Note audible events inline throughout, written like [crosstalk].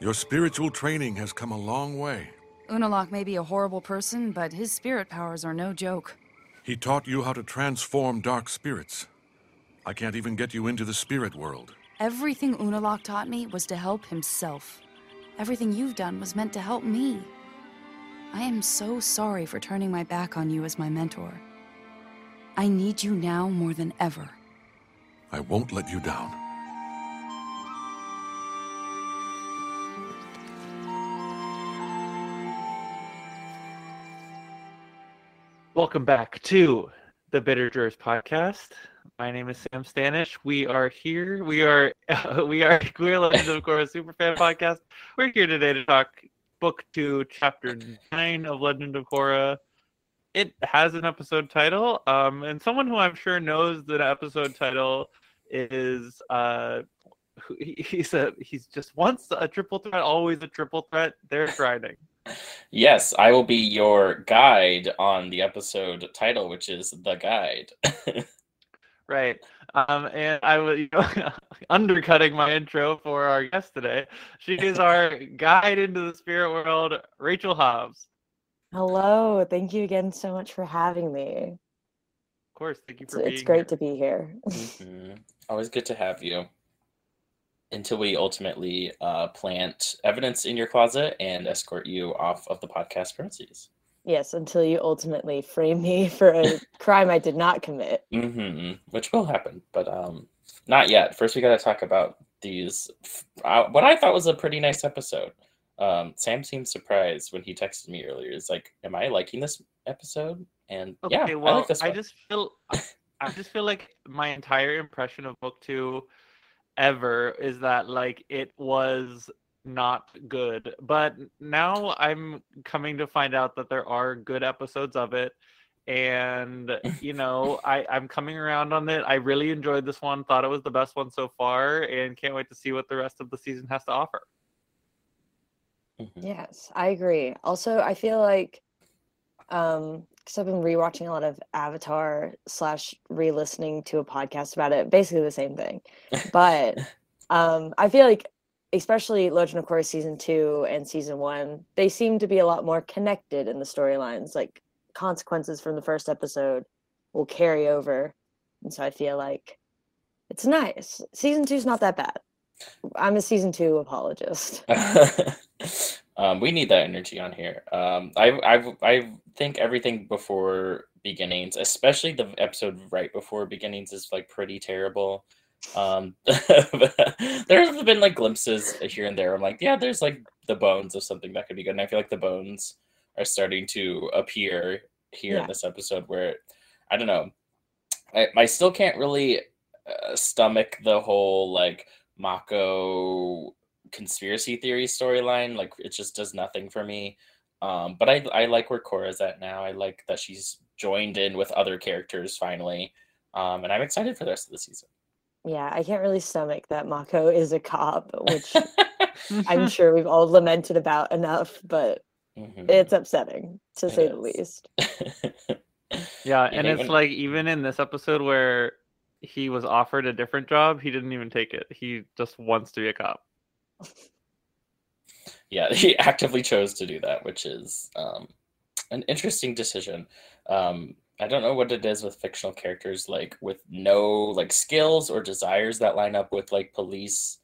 Your spiritual training has come a long way. Unalak may be a horrible person, but his spirit powers are no joke. He taught you how to transform dark spirits. I can't even get you into the spirit world. Everything Unalak taught me was to help himself. Everything you've done was meant to help me. I am so sorry for turning my back on you as my mentor. I need you now more than ever. I won't let you down. Welcome back to the Bitter Jurors podcast. My name is Sam Stanish. We are here. We are [laughs] we are Queer Legends of Korra Superfan podcast. We're here today to talk book two, chapter nine of Legend of Korra. It has an episode title, um, and someone who I'm sure knows the episode title is uh, he's a he's just once a triple threat, always a triple threat. They're grinding. Yes, I will be your guide on the episode title, which is The Guide. [laughs] right. Um, and I was you know, [laughs] undercutting my intro for our guest today. She is [laughs] our guide into the spirit world, Rachel Hobbs. Hello. Thank you again so much for having me. Of course. Thank you It's, for being it's great here. to be here. Mhm. Always good to have you. Until we ultimately uh, plant evidence in your closet and escort you off of the podcast premises. yes, until you ultimately frame me [laughs] for a [laughs] crime I did not commit. hmm Which will happen, but um, not yet. First, we got to talk about these. Uh, what I thought was a pretty nice episode. Um, Sam seemed surprised when he texted me earlier. It's like, "Am I liking this episode?" And yeah, well, I like this I just feel, I just feel like my entire impression of book two, ever, is that like it was not good. But now I'm coming to find out that there are good episodes of it, and you know, I I'm coming around on it. I really enjoyed this one. Thought it was the best one so far, and can't wait to see what the rest of the season has to offer. Mhm. Yes, I agree. Also, I feel like um because I've been rewatching a lot of Avatar slash re-listening to a podcast about it, basically the same thing. But [laughs] um I feel like especially Legend of Korra season two and season one, they seem to be a lot more connected in the storylines. Like consequences from the first episode will carry over. And so I feel like it's nice. Season two's not that bad. I'm a season two apologist. [laughs] [laughs] um, we need that energy on here. Um, I, I, I think everything before beginnings, especially the episode right before beginnings, is like pretty terrible. Um, [laughs] there's been like glimpses here and there. I'm like, yeah, there's like the bones of something that could be good, and I feel like the bones are starting to appear here Yeah. in this episode. Where I don't know, I, I still can't really uh, stomach the whole like Mako conspiracy theory storyline. Like it just does nothing for me. Um, but I I like where Korra's at now. I like that she's joined in with other characters finally. Um, and I'm excited for the rest of the season. Yeah, I can't really stomach that Mako is a cop, which [laughs] I'm sure we've all lamented about enough, but Mhm. it's upsetting to It say the least. [laughs] Yeah, and hate it's when- like even in this episode where he was offered a different job, he didn't even take it. He just wants to be a cop. Yeah, [laughs] he actively chose to do that, which is um, an interesting decision. Um, I don't know what it is with fictional characters, like with no like skills or desires that line up with like police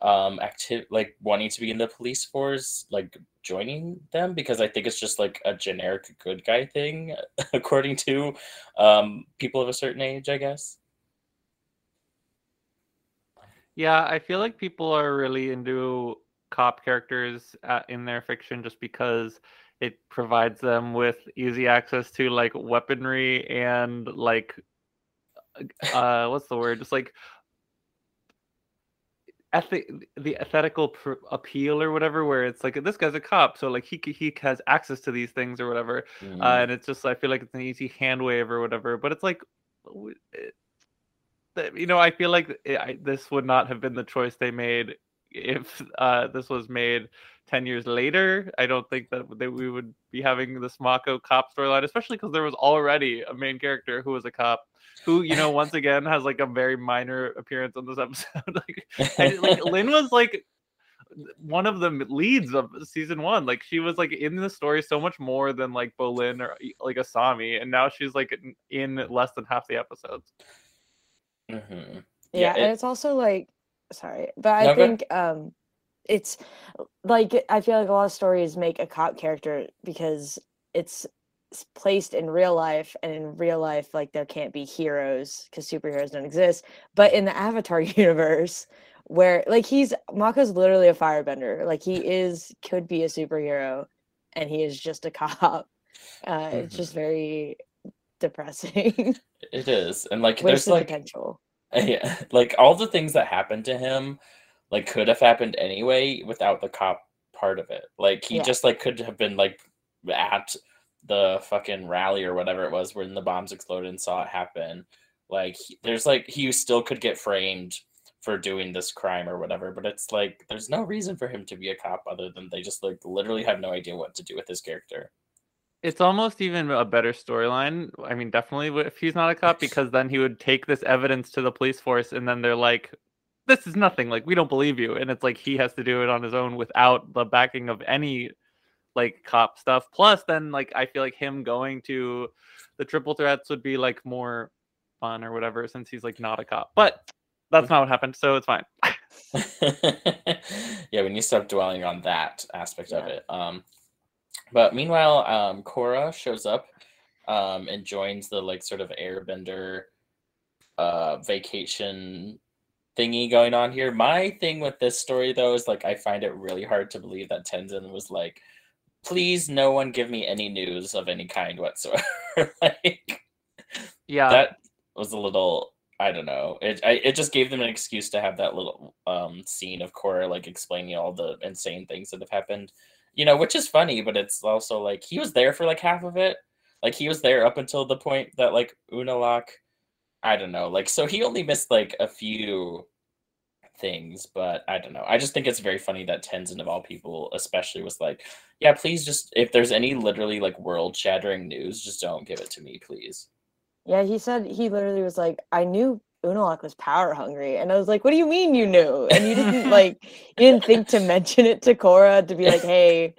um active like wanting to be in the police force like joining them because i think it's just like a generic good guy thing [laughs] according to um people of a certain age i guess Yeah, I feel like people are really into cop characters uh, in their fiction just because it provides them with easy access to like weaponry and like uh what's the word? Just like ethic the ethical pr- appeal or whatever where it's like this guy's a cop so like he he has access to these things or whatever Mm, uh, and it's just I feel like it's an easy hand wave or whatever. But it's like, it- you know, I feel like I, this would not have been the choice they made if uh, this was made ten years later. I don't think that that we would be having this Mako cop storyline, especially because there was already a main character who was a cop. Who you know once again has like a very minor appearance on this [laughs] episode. like, I, like [laughs] Lin was like one of the leads of season one. Like she was like in the story so much more than like Bolin or like Asami, and now she's like in less than half the episodes. Mhm. Yeah, Yeah, and it's also like sorry, but I ahead. think um it's like I feel like a lot of stories make a cop character because it's placed in real life and in real life like there can't be heroes because superheroes don't exist but in the avatar [laughs] universe where like he's mako's literally a firebender like he is could be a superhero and he is just a [laughs] cop uh it's just very depressing [laughs] It is, and like there's wasted like potential [laughs] yeah, like all the things that happened to him, like could have happened anyway without the cop part of it. Like he Yeah. just like could have been like at the fucking rally or whatever it was when the bombs exploded and saw it happen. Like there's like he still could get framed for doing this crime or whatever, but it's like there's no reason for him to be a cop other than they just like literally have no idea what to do with his character. It's almost even a better storyline. I mean, definitely if he's not a cop, because then he would take this evidence to the police force, and then they're like, "This is nothing. Like, we don't believe you." And it's like he has to do it on his own without the backing of any like cop stuff. Plus, then like I feel like him going to the triple threats would be like more fun or whatever, since he's like not a cop. But that's not what happened, so it's fine. [laughs] yeah, we need to stop dwelling on that aspect of it. Um, but meanwhile, um, Korra shows up um, and joins the like sort of airbender uh, vacation thingy going on here. My thing with this story though is like I find it really hard to believe that Tenzin was like, please no one give me any news of any kind whatsoever. [laughs] like yeah, that was a little I don't know. It I, it just gave them an excuse to have that little um scene of Korra like explaining all the insane things that have happened. You know, which is funny, but it's also like he was there for like half of it. Like he was there up until the point that like Unalak I don't know. Like so he only missed like a few things, but I don't know. I just think it's very funny that Tenzin of all people especially was like, yeah, please just if there's any literally like world shattering news, just don't give it to me, please. Yeah, he said he literally was like, I knew Unalak was power hungry. And I was like, What do you mean you knew? And you didn't [laughs] like you didn't think to mention it to Korra to be like, hey,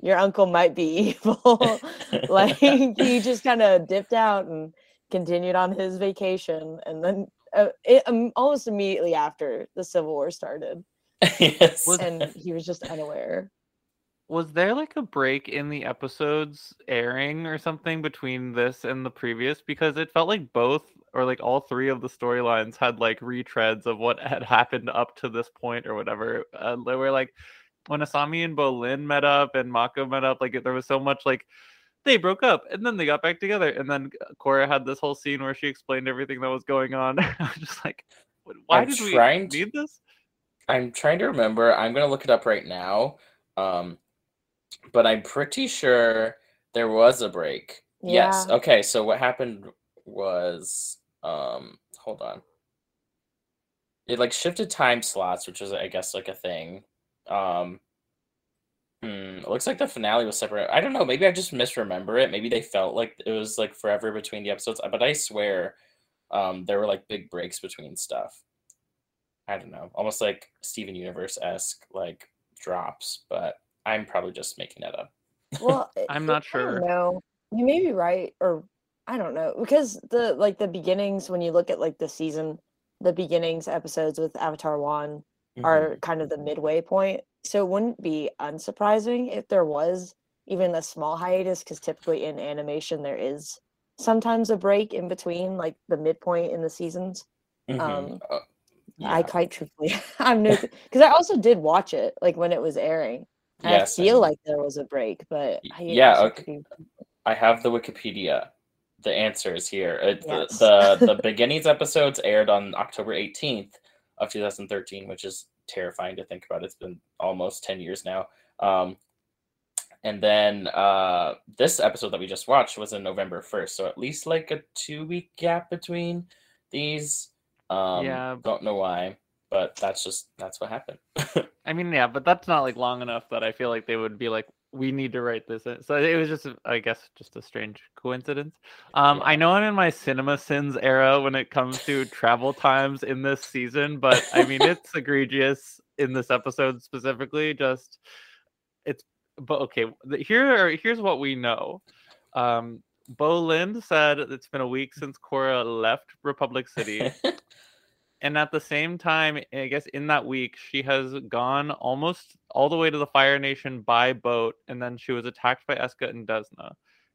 your uncle might be [laughs] evil. [laughs] like he just kind of dipped out and continued on his vacation and then uh, it, um, almost immediately after the civil war started yes. And he was just unaware was there like a break in the episodes airing or something between this and the previous because it felt like both or like all three of the storylines had like retreads of what had happened up to this point or whatever uh, they were like when asami and bolin met up and mako met up like there was so much like they broke up and then they got back together and then Korra had this whole scene where she explained everything that was going on [laughs] i was just like why I'm did we trying to- need this I'm trying to remember. I'm gonna look it up right now. Um, but I'm pretty sure there was a break. Yes. Okay. So what happened was, um, hold on. It like shifted time slots, which was, I guess, like a thing. Um, hmm, it looks like the finale was separate. I don't know. Maybe I just misremember it. Maybe they felt like it was like forever between the episodes. But I swear, um, there were like big breaks between stuff. I don't know, almost like Steven Universe esque like drops, but I'm probably just making that up. well [laughs] I'm not sure. no you may be right or i don't know because the like the beginnings when you look at like the season the beginnings episodes with avatar one Mhm. are kind of the midway point so it wouldn't be unsurprising if there was even a small hiatus because typically in animation there is sometimes a break in between like the midpoint in the seasons Mhm. um, Uh, i yeah. quite truthfully [laughs] i'm new because [laughs] i also did watch it like when it was airing Yes, i feel like there was a break but I yeah, okay. I have the Wikipedia. The answer is here. It, Yes. the, the [laughs] the beginnings episodes aired on October 18th of 2013, which is terrifying to think about. It's been almost 10 years now. Um, and then uh, this episode that we just watched was in November 1st, so at least like a two week gap between these. Um, Yeah. Don't know why, but that's just that's what happened. [laughs] I mean, yeah, but that's not like long enough that I feel like they would be like, we need to write this in. So it was just, I guess, just a strange coincidence. Um, Yeah. I know I'm in my cinema sins era when it comes to travel times in this season, but I mean, [laughs] it's egregious in this episode specifically. Just, it's, but okay, here, are, here's what we know. Um, Bolin said it's been a week since Korra left Republic City [laughs] and at the same time, I guess in that week, she has gone almost all the way to the Fire Nation by boat, and then she was attacked by Eska and Desna.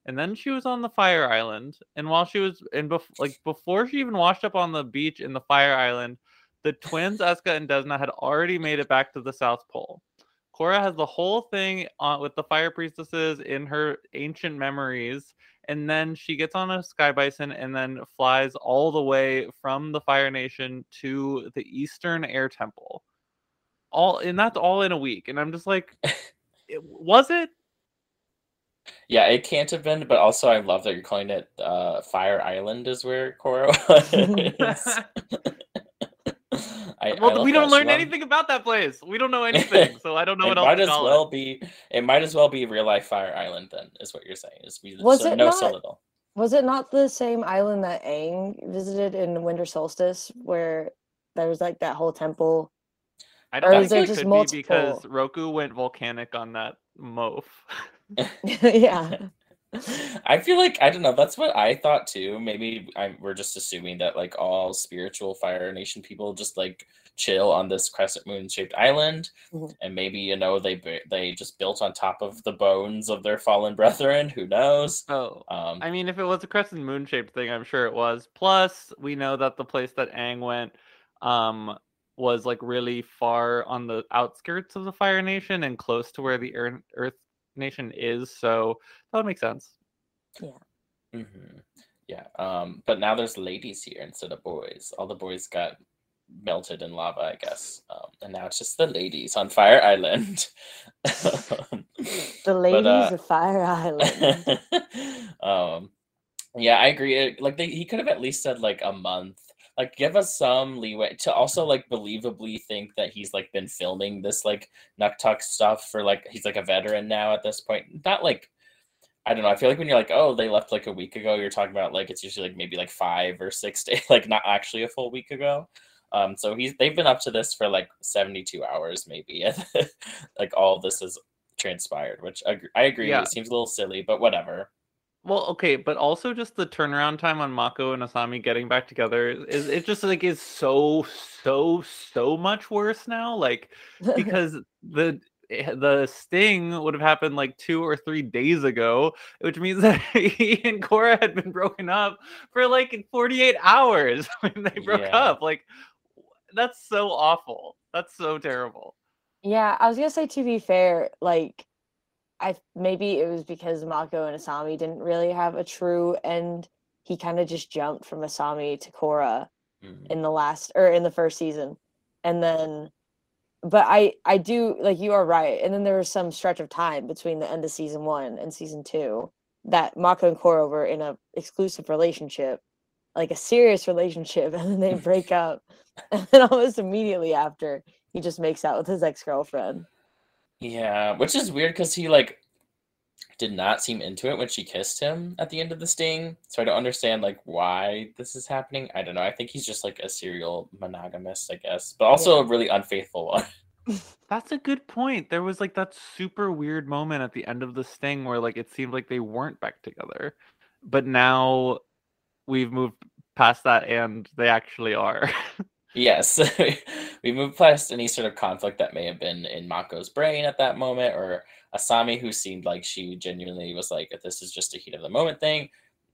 And then she was on the Fire Island, and while she was in, bef- like before she even washed up on the beach in the Fire Island, the twins Eska and Desna had already made it back to the South Pole. Korra has the whole thing on, with the Fire Priestesses in her ancient memories, and then she gets on a sky bison and then flies all the way from the fire nation to the eastern air temple all and that's all in a week and i'm just like [laughs] it- was it Yeah, it can't have been, but also I love that you're calling it uh, Fire Island is where Korra [laughs] was. [laughs] I, I well love we don't learn loved- anything about that place we don't know [laughs] anything so i don't know it what else might to as call well it. be. It might as well be real life Fire Island. Then is what you're saying. Is we Was so, it know so not- little. Was it not the same island that Aang visited in Winter Solstice, where there was like that whole temple? i don't is think there it just could be because roku went volcanic on that moaf [laughs] yeah. [laughs] I feel like I don't know. That's what I thought too. Maybe I, we're just assuming that like all spiritual Fire Nation people just like chill on this crescent moon shaped island, Mhm. and maybe you know they they just built on top of the bones of their fallen brethren. Who knows? oh Um, I mean, if it was a crescent moon shaped thing, I'm sure it was. Plus, we know that the place that Aang went um, was like really far on the outskirts of the Fire Nation and close to where the Earth Nation is. So that would make sense. mhm. Yeah. Um, but now there's ladies here instead of boys. All the boys got melted in lava, I guess. Um, and now it's just the ladies on Fire Island. [laughs] The ladies uh, of Fire Island. [laughs] um yeah i agree like they, he could have at least said like a month like give us some leeway to also like believably think that he's like been filming this like Nuktuk stuff for like he's like a veteran now at this point. Not like i don't know i feel like when you're like oh they left like a week ago you're talking about like it's usually like maybe like five or six [laughs] days like not actually a full week ago. Um so he's they've been up to this for like 72 hours maybe [laughs] like all this has transpired which I, agree- I agree Yeah. it seems a little silly but whatever Well, okay, but also just the turnaround time on Mako and Asami getting back together is it just like is so so so much worse now? Like [laughs] because the eh, the sting would have happened like two or three days ago, which means [laughs] that he and Korra had been broken up for like 48 hours [laughs] when they broke Yeah. up. Like that's so awful. That's so terrible. Yeah, I was gonna say to be fair, like I maybe it was because Mako and Asami didn't really have a true end. He kind of just jumped from Asami to Korra Mhm. in the last or in the first season. And then but I I do like you are right. And then there was some stretch of time between the end of season 1 and season 2 that Mako and Korra were in a exclusive relationship, like a serious relationship, [laughs] and then they break up. [laughs] And then almost immediately after, he just makes out with his ex-girlfriend. Yeah, which is weird because he like did not seem into it when she kissed him at the end of the sting. So I don't understand like why this is happening. I don't know. I think he's just like a serial monogamist, I guess, but also a really unfaithful one. [laughs] That's a good point. There was like that super weird moment at the end of the sting where like it seemed like they weren't back together. But now we've moved past that and they actually are. [laughs] Yes, [laughs] we moved past any sort of conflict that may have been in Mako's brain at that moment, or Asami, who seemed like she genuinely was like, "This is just a heat of the moment thing."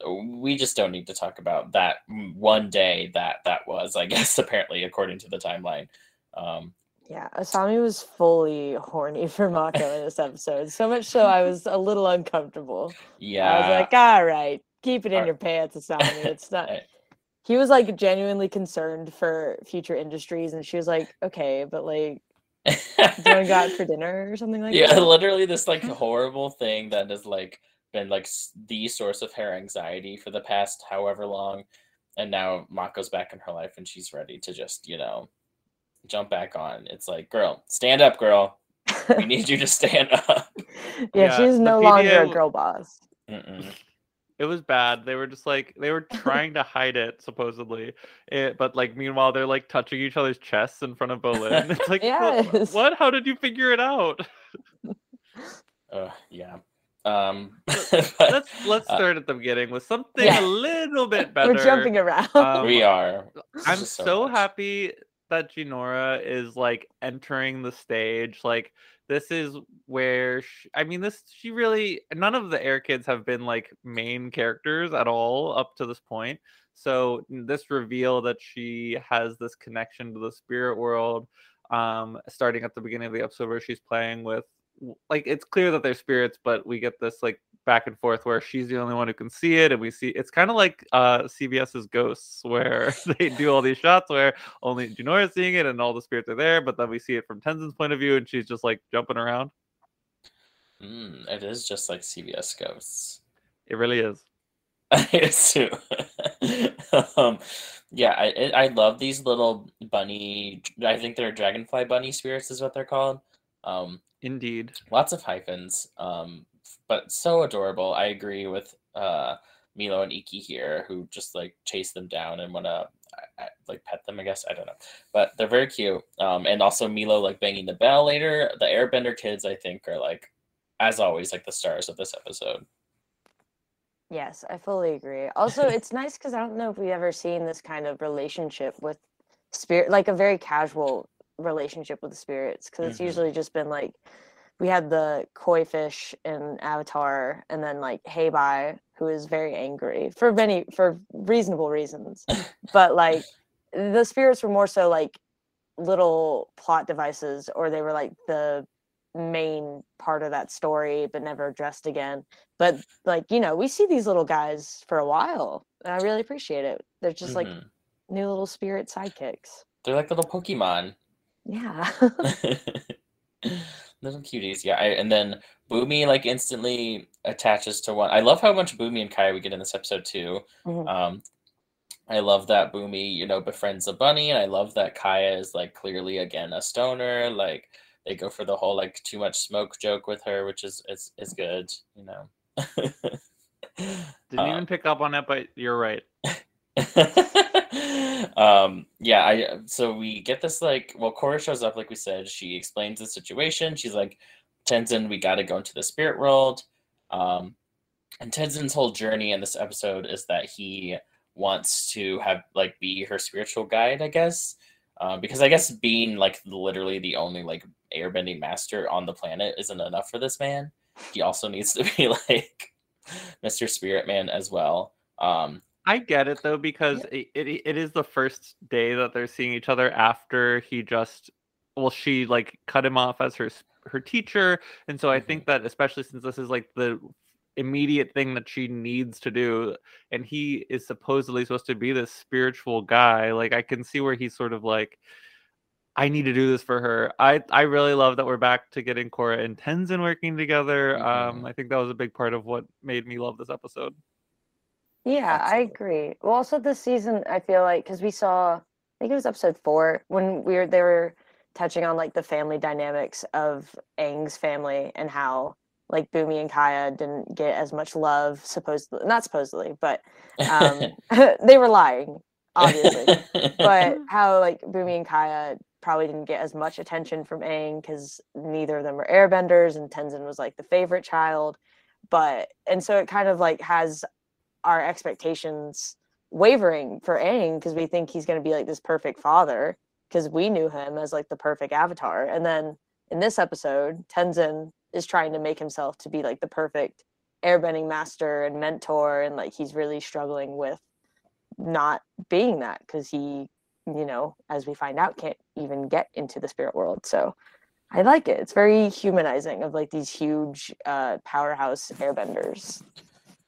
We just don't need to talk about that one day that that was, I [laughs] guess, apparently according to the timeline. Um, Yeah, Asami was fully horny for Mako in this episode. So much so I was a little uncomfortable. yeah, I was like, all right, keep it in Are- your pants, Asami. [laughs] It's not. He was like genuinely concerned for future industries, and she was like, okay, but like, do you want to go out for [laughs] dinner or something like yeah, that? literally this like [laughs] horrible thing that has like been like the source of her anxiety for the past however long, and now Mako's back in her life and she's ready to just you know jump back on. It's like, girl, stand up, girl. we need you to [laughs] stand up. yeah, Yeah, she's the no longer a girl boss. Mm-mm. It was bad. They were just like they were [laughs] trying to hide it supposedly, it, but like meanwhile they're like touching each other's chests in front of Bolin. It's like, Yes. what? How did you figure it out? Uh, yeah. Um, [laughs] Let's let's uh, start at the beginning with something Yeah. a little [laughs] bit better. We're jumping around. Um, we are. I'm just so, happy that Jinora is like entering the stage. Like this is where sh I mean this she really none of the air kids have been like main characters at all up to this point. So this reveal that she has this connection to the spirit world um starting at the beginning of the episode where she's playing with like it's clear that they're spirits but we get this like back and forth where she's the only one who can see it and we see it's kind of like uh cbs's ghosts where [laughs] they do all these shots where only Jinora is seeing it and all the spirits are there but then we see it from tenzin's point of view and she's just like jumping around Mm, it is just like CBS Ghosts. it really is [laughs] I assume. [laughs] um, yeah, I I love these little bunny. I think they're dragonfly bunny spirits, is what they're called. Um, indeed lots of hyphens. Um, but so adorable. I agree with uh Meelo and Ikki here, who just like chase them down and wanna I- I- like pet them. I guess I don't know, but they're very cute. Um, and also Meelo like banging the bell later. The Airbender kids, I think, are like, as always, like the stars of this episode. Yes, I fully agree. Also, it's [laughs] nice because I don't know if we've ever seen this kind of relationship with spirit, like a very casual relationship with the spirits. Because it's Mhm. usually just been like we had the koi fish in Avatar, and then like Heibai, who is very angry for many for reasonable reasons. but like the spirits were more so like little plot devices, or they were like the main part of that story, but never addressed again but like you know we see these little guys for a while and i really appreciate it they're just like Mhm. new little spirit sidekicks they're like little Pokemon. Yeah [laughs] [laughs] little cuties, yeah. I, and then Bumi like instantly attaches to one. I love how much Bumi and Kya we get in this episode too. Mhm. Um, I love that Bumi, you know, befriends the bunny, and I love that Kya is like clearly again a stoner. Like they go for the whole like too much smoke joke with her, which is is is good, you know. didn't Uh, even [laughs] pick up on it but you're right um yeah i so we get this like well Korra shows up like we said she explains the situation she's like tenzin we got to go into the spirit world. Um and tenzin's whole journey in this episode is that he wants to have like be her spiritual guide i guess. Uh, because i guess being like literally the only like airbending master on the planet isn't enough for this man. He also needs to be [laughs] like mr spirit man as well. Um I get it though because it, it it is the first day that they're seeing each other after he just well she like cut him off as her her teacher and so I Mhm. think that especially since this is like the immediate thing that she needs to do and he is supposedly supposed to be this spiritual guy like I can see where he's sort of like I need to do this for her. I I really love that we're back to getting Korra and Tenzin working together. Um Mhm. I think that was a big part of what made me love this episode. Yeah i agree well also this season i feel like because we saw i think it was episode four when we were they were touching on like the family dynamics of Aang's family and how like Bumi and Kya didn't get as much love supposedly not supposedly but um [laughs] [laughs] they were lying obviously but [laughs] how like Bumi and Kya probably didn't get as much attention from Aang because neither of them were airbenders and Tenzin was like the favorite child. But and so it kind of like has our expectations wavering for Aang because we think he's gonna be like this perfect father because we knew him as like the perfect avatar. And then in this episode, Tenzin is trying to make himself to be like the perfect airbending master and mentor and like he's really struggling with not being that because he you know as we find out can't even get into the spirit world. So i like it. It's very humanizing of like these huge uh powerhouse airbenders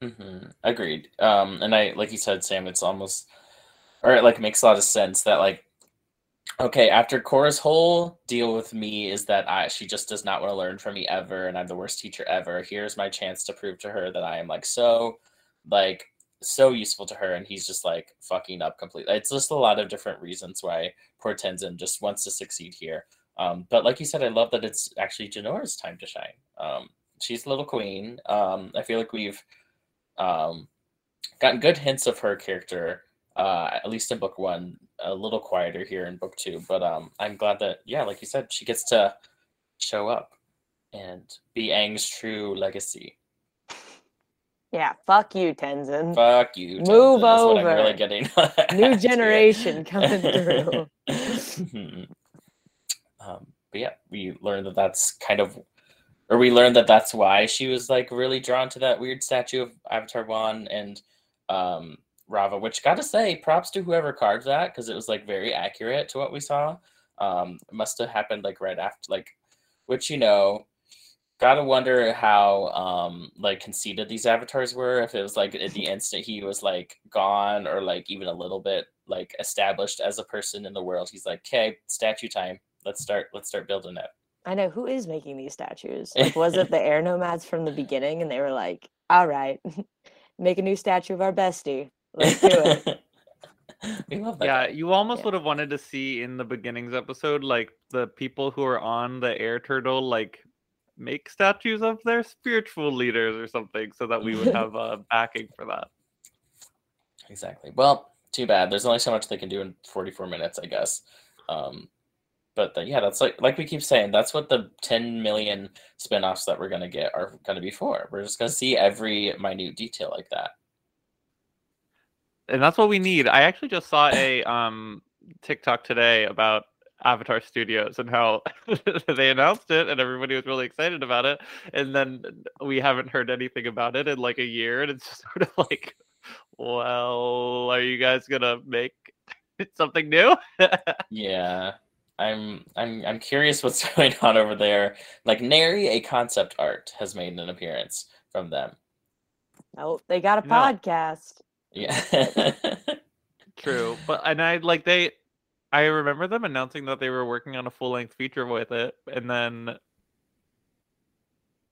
hmm Agreed. Um, and I, like you said, Sam, it's almost, or it like makes a lot of sense that like, okay, after Korra's whole deal with me is that I, she just does not want to learn from me ever, and I'm the worst teacher ever. Here's my chance to prove to her that I am like so, like so useful to her, and he's just like fucking up completely. It's just a lot of different reasons why poor Tenzin just wants to succeed here. Um, but like you said, I love that it's actually Jinora's time to shine. Um, she's a little queen. Um, I feel like we've um, gotten good hints of her character, uh, at least in book one. A little quieter here in book two, but um, I'm glad that yeah, like you said, she gets to show up and be Aang's true legacy. Yeah, fuck you, Tenzin. Fuck you. Move Tenzin, I'm over. really getting. [laughs] New generation coming [laughs] through. [laughs] um, but yeah, we learned that that's kind of, or we learned that that's why she was like really drawn to that weird statue of Avatar One and um, Raava. Which, gotta say, props to whoever carved that because it was like very accurate to what we saw. Um, must have happened like right after, like, which you know, gotta wonder how um like conceited these avatars were if it was like at the instant he was like gone or like even a little bit like established as a person in the world he's like okay statue time let's start let's start building it I know who is making these statues. Like, was it [laughs] the air nomads from the beginning? And they were like, "All right, [laughs] make a new statue of our bestie. Let's do it." [laughs] we love that Yeah, you almost Yeah. would have wanted to see in the beginnings episode, like the people who are on the air turtle, like make statues of their spiritual leaders or something, so that we would have uh, backing for that. exactly well too bad there's only so much they can do in 44 minutes i guess um but the, yeah that's like like we keep saying that's what the 10 million spin-offs that we're going to get are going to be for. We're just going to see every minute detail like that. And that's what we need. I actually just saw a um TikTok today about Avatar Studios and how [laughs] they announced it and everybody was really excited about it, and then we haven't heard anything about it in like a year, and it's just [laughs] sort of like, well, are you guys gonna make [laughs] something new? Yeah, I'm I'm I'm curious what's [laughs] going on over there. Like Nary, a concept art has made an appearance from them. Oh, they got a No. podcast. Yeah. [laughs] True, but and I like they, I remember them announcing that they were working on a full length feature with it, and then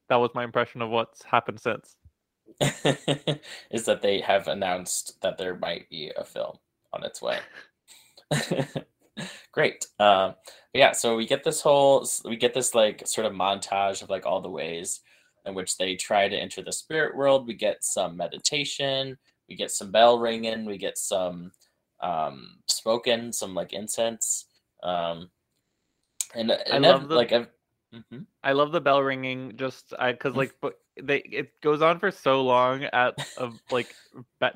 that was my impression of what's happened since. [laughs] Is that they have announced that there might be a film on its way. Great. Um, yeah, so we get this whole we get this like sort of montage of like all the ways in which they try to enter the spirit world. We get some meditation, we get some bell ringing, we get some um smoking, some like incense. Um and, and love ev- the- like Mhm. I love the bell ringing just I cuz like but they it goes on for so long at a like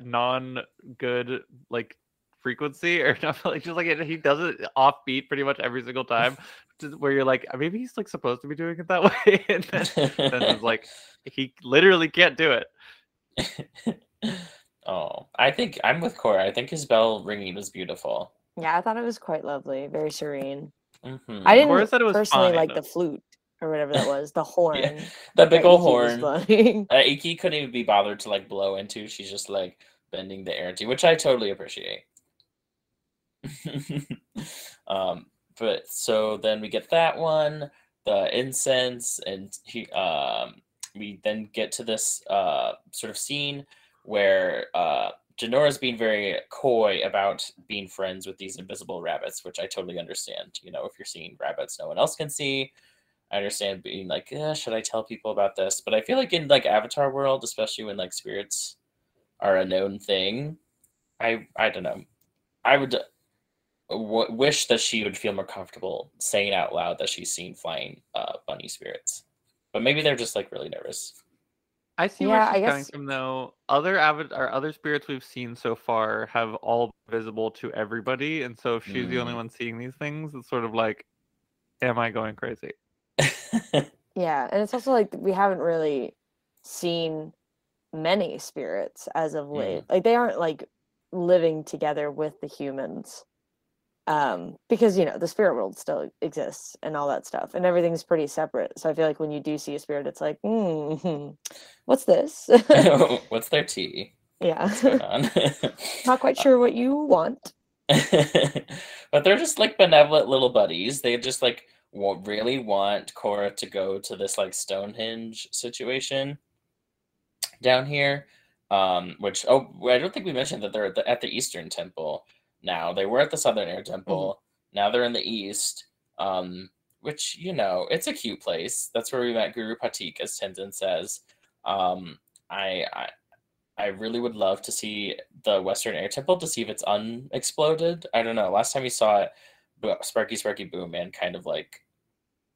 non good like frequency or [laughs] not like just like it, he does it offbeat pretty much every single time [laughs] to- where you're like maybe he's like supposed to be doing it that [laughs] way and then, then it's like he literally can't do it. oh, I think I'm with Korra. I think his bell ringing was beautiful. Yeah, I thought it was quite lovely, very serene. Mhm. I didn't Korra said it was personally fine. like the flute or whatever that was, the horn. that big old horn. blowing. Uh, Ikki couldn't even be bothered to like blow into. She's just like bending the air into, which I totally appreciate. [laughs] um, but so then we get that one, the incense, and he um we then get to this uh sort of scene where uh Jinora's being very coy about being friends with these invisible rabbits, which I totally understand. You know, if you're seeing rabbits no one else can see, I understand being like, eh, should I tell people about this? But I feel like in like Avatar world, especially when like spirits are a known thing, I I don't know. I would w- wish that she would feel more comfortable saying out loud that she's seen flying uh, bunny spirits. But maybe they're just like really nervous. I see Yeah, where I she's coming from though. Other avid or other spirits we've seen so far have all been visible to everybody, and so if she's the only Mm. one seeing these things, it's sort of like, am I going crazy? [laughs] Yeah, and it's also like we haven't really seen many spirits as of late. Like they aren't like living together with the humans. Um, because you know, the spirit world still exists and all that stuff, and everything's pretty separate. So I feel like when you do see a spirit, it's like, hmm, what's this? [laughs] [laughs] What's their tea? yeah, What's going [laughs] on? not quite sure what you want. but they're just like benevolent little buddies. They just like really want Korra to go to this like Stonehenge situation down here. Um, which oh, I don't think we mentioned that they're at the, at the Eastern Temple now. They were at the Southern Air Temple. Now they're in the East. Um, which you know, it's a cute place. That's where we met Guru Pathik, as Tenzin says. Um, I, I I really would love to see the Western Air Temple to see if it's unexploded. I don't know. Last time we saw it, Sparky Sparky Boom Man kind of like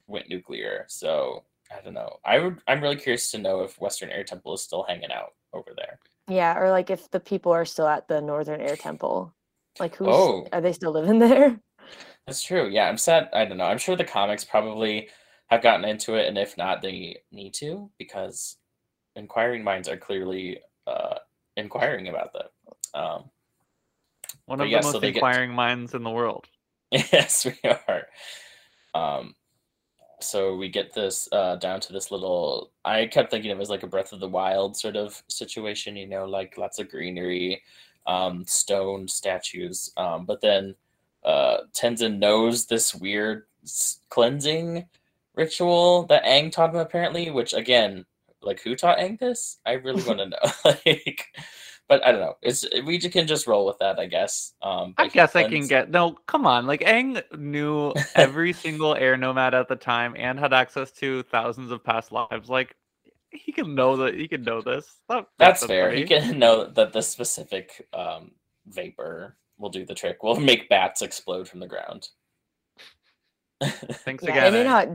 went nuclear. So I don't know. I would. I'm really curious to know if Western Air Temple is still hanging out over there. Yeah, or like if the people are still at the Northern Air Temple. Like who's Oh. are they still living there? That's true. Yeah, I'm sad. I don't know. I'm sure the comics probably have gotten into it, and if not, they need to because inquiring minds are clearly uh, inquiring about that. Um, One But of yeah, the so most get- inquiring minds in the world. [laughs] yes, we are. Um, so we get this uh, down to this little. I kept thinking it was like a Breath of the Wild sort of situation, you know, like lots of greenery, um, stone statues. Um, but then uh, Tenzin knows this weird cleansing ritual that Aang taught him, apparently. Which again, like who taught Aang this? I really want to [laughs] know. [laughs] like, but I don't know. It's we can just roll with that, I guess. Um, I guess I can get no. Come on, like Aang knew [laughs] every single air nomad at the time and had access to thousands of past lives. Like he can know that he can know this. That- That's that's fair. He can [laughs] know that the specific um, vapor will do the trick. Will [laughs] make bats explode from the ground. Thanks [laughs] Yeah, again. it may not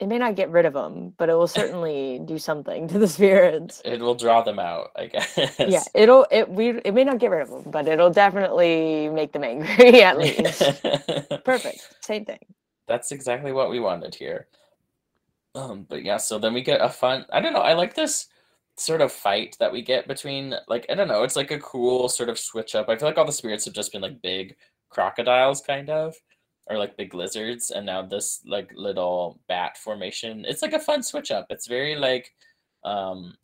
it may not get rid of them, but it will certainly do something to the spirits. it will draw them out, I guess. Yeah, it'll it we it may not get rid of them, but it'll definitely make them angry at least. Perfect. Same thing. That's exactly what we wanted here. Um, but yeah, so then we get a fun. I don't know. I like this sort of fight that we get between like I don't know. It's like a cool sort of switch up. I feel like all the spirits have just been like big crocodiles, kind of, or like big lizards, and now this like little bat formation. It's like a fun switch up. It's very like um